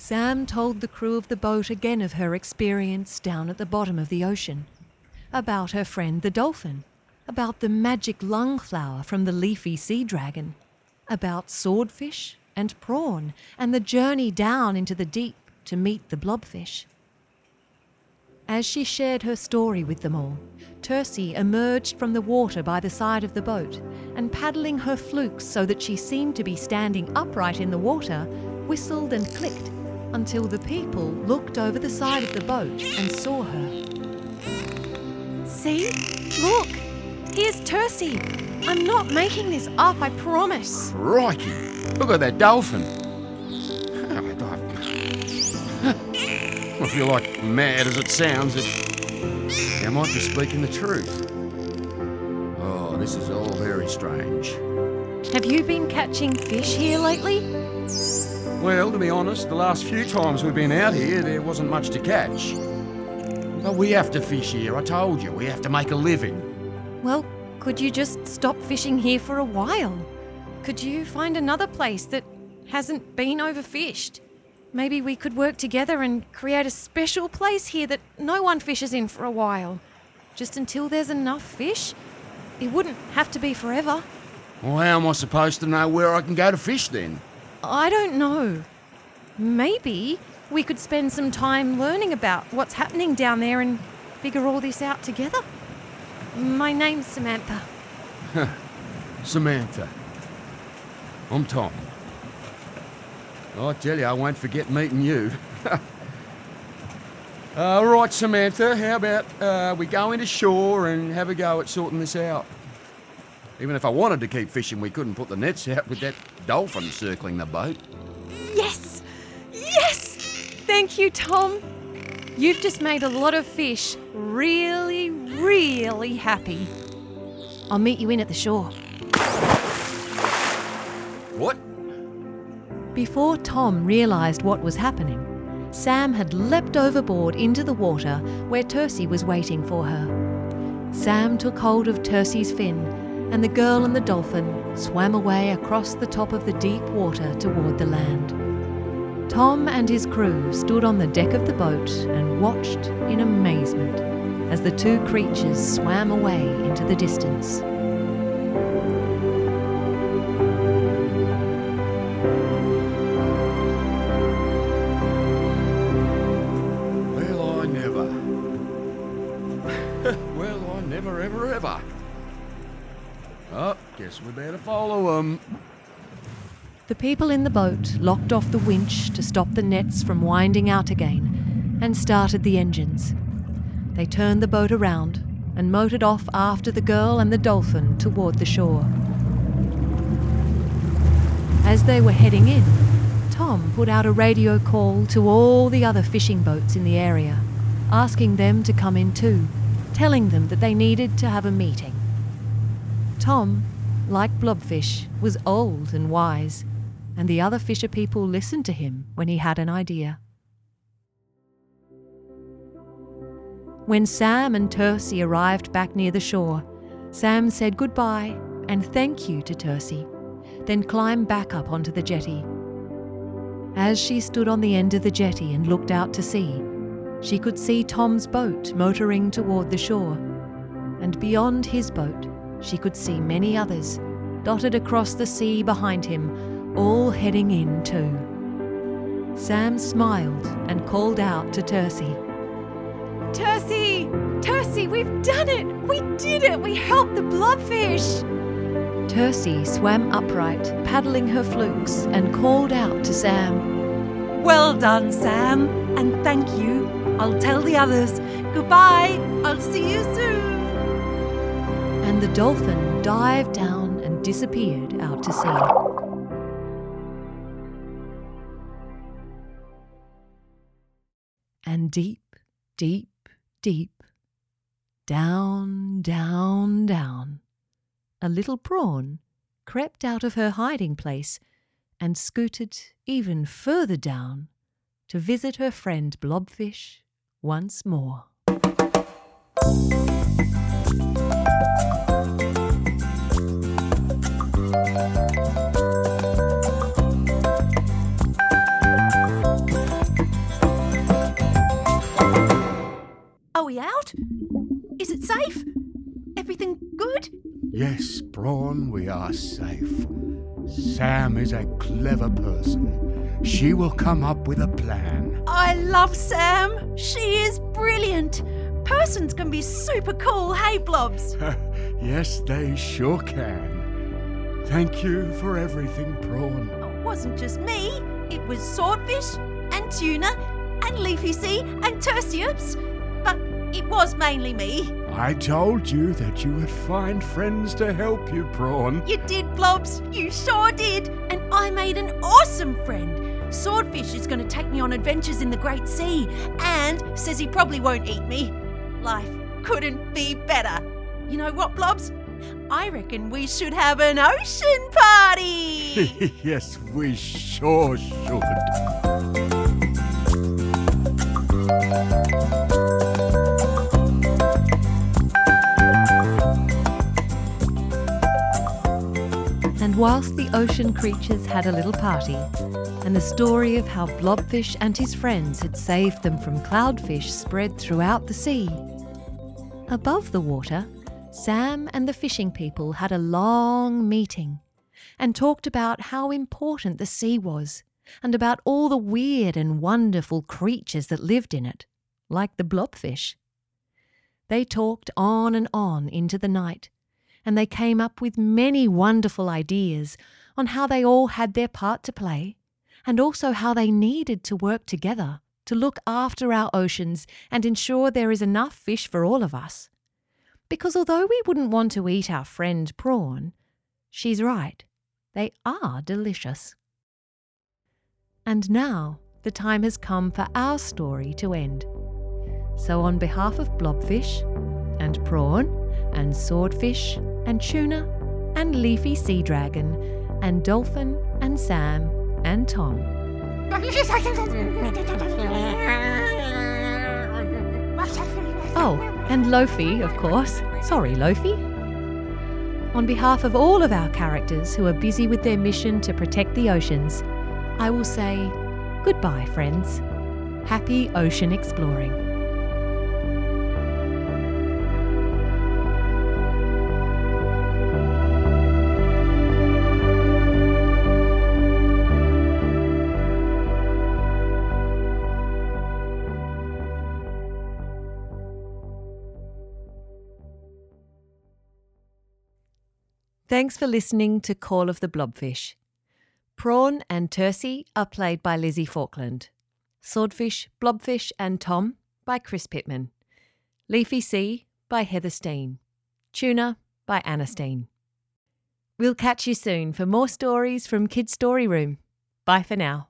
Sam told the crew of the boat again of her experience down at the bottom of the ocean, about her friend the dolphin, about the magic lung flower from the leafy sea dragon, about swordfish and prawn, and the journey down into the deep to meet the blobfish. As she shared her story with them all, Tursi emerged from the water by the side of the boat and paddling her flukes so that she seemed to be standing upright in the water, whistled and clicked until the people looked over the side of the boat and saw her. See? Look! Here's Tursi. I'm not making this up, I promise. Crikey! Look at that dolphin. I feel like, mad as it sounds, that you might be speaking the truth. Oh, this is all very strange. Have you been catching fish here lately? Well, to be honest, the last few times we've been out here, there wasn't much to catch. But we have to fish here, I told you. We have to make a living. Well, could you just stop fishing here for a while? Could you find another place that hasn't been overfished? Maybe we could work together and create a special place here that no one fishes in for a while. Just until there's enough fish. It wouldn't have to be forever. Well, how am I supposed to know where I can go to fish then? I don't know. Maybe we could spend some time learning about what's happening down there and figure all this out together. My name's Samantha. Samantha. I'm Tom. I tell you, I won't forget meeting you. All right, Samantha, how about uh, we go into shore and have a go at sorting this out? Even if I wanted to keep fishing, we couldn't put the nets out with that dolphin circling the boat. Yes! Yes! Thank you, Tom. You've just made a lot of fish really, really happy. I'll meet you in at the shore. What? Before Tom realised what was happening, Sam had leapt overboard into the water where Tursi was waiting for her. Sam took hold of Tursi's fin, and the girl and the dolphin swam away across the top of the deep water toward the land. Tom and his crew stood on the deck of the boat and watched in amazement as the two creatures swam away into the distance. We better follow 'em. The people in the boat locked off the winch to stop the nets from winding out again and started the engines. They turned the boat around and motored off after the girl and the dolphin toward the shore. As they were heading in, Tom put out a radio call to all the other fishing boats in the area, asking them to come in too, telling them that they needed to have a meeting. Tom, like Blobfish, was old and wise, and the other fisher people listened to him when he had an idea. When Sam and Tursi arrived back near the shore, Sam said goodbye and thank you to Tursi, then climbed back up onto the jetty. As she stood on the end of the jetty and looked out to sea, she could see Tom's boat motoring toward the shore, and beyond his boat, she could see many others, dotted across the sea behind him, all heading in too. Sam smiled and called out to Tursi. Tursi! Tursi, we've done it! We did it! We helped the blobfish! Tursi swam upright, paddling her flukes, and called out to Sam. Well done, Sam, and thank you. I'll tell the others. Goodbye. I'll see you soon. And the dolphin dived down and disappeared out to sea. And deep, deep, deep, down, down, down, a little prawn crept out of her hiding place and scooted even further down to visit her friend Blobfish once more. Out? Is it safe? Everything good? Yes, Prawn, we are safe. Sam is a clever person. She will come up with a plan. I love Sam. She is brilliant. Persons can be super cool, hey, Blobs? yes, they sure can. Thank you for everything, Prawn. Oh, it wasn't just me, it was swordfish and tuna and leafy sea and but it was mainly me. I told you that you would find friends to help you, Prawn. You did, Blobs. You sure did. And I made an awesome friend. Swordfish is going to take me on adventures in the Great Sea and says he probably won't eat me. Life couldn't be better. You know what, Blobs? I reckon we should have an ocean party. yes, we sure should. Whilst the ocean creatures had a little party, and the story of how Blobfish and his friends had saved them from cloudfish spread throughout the sea, above the water, Sam and the fishing people had a long meeting and talked about how important the sea was and about all the weird and wonderful creatures that lived in it, like the blobfish. They talked on and on into the night, and they came up with many wonderful ideas on how they all had their part to play, and also how they needed to work together to look after our oceans and ensure there is enough fish for all of us. Because although we wouldn't want to eat our friend prawn, she's right, they are delicious. And now the time has come for our story to end. So, on behalf of Blobfish, and Prawn, and Swordfish, and Tuna, and Leafy Sea Dragon, and Dolphin, and Sam, and Tom, Oh, and Lofi, of course. Sorry, Lofi. On behalf of all of our characters who are busy with their mission to protect the oceans, I will say goodbye, friends. Happy ocean exploring. Thanks for listening to Call of the Blobfish. Prawn and Tursi are played by Lizzie Falkland. Swordfish, Blobfish, and Tom by Chris Pittman. Leafy Sea by Heather Steen. Tuna by Anna Steen. We'll catch you soon for more stories from Kids Story Room. Bye for now.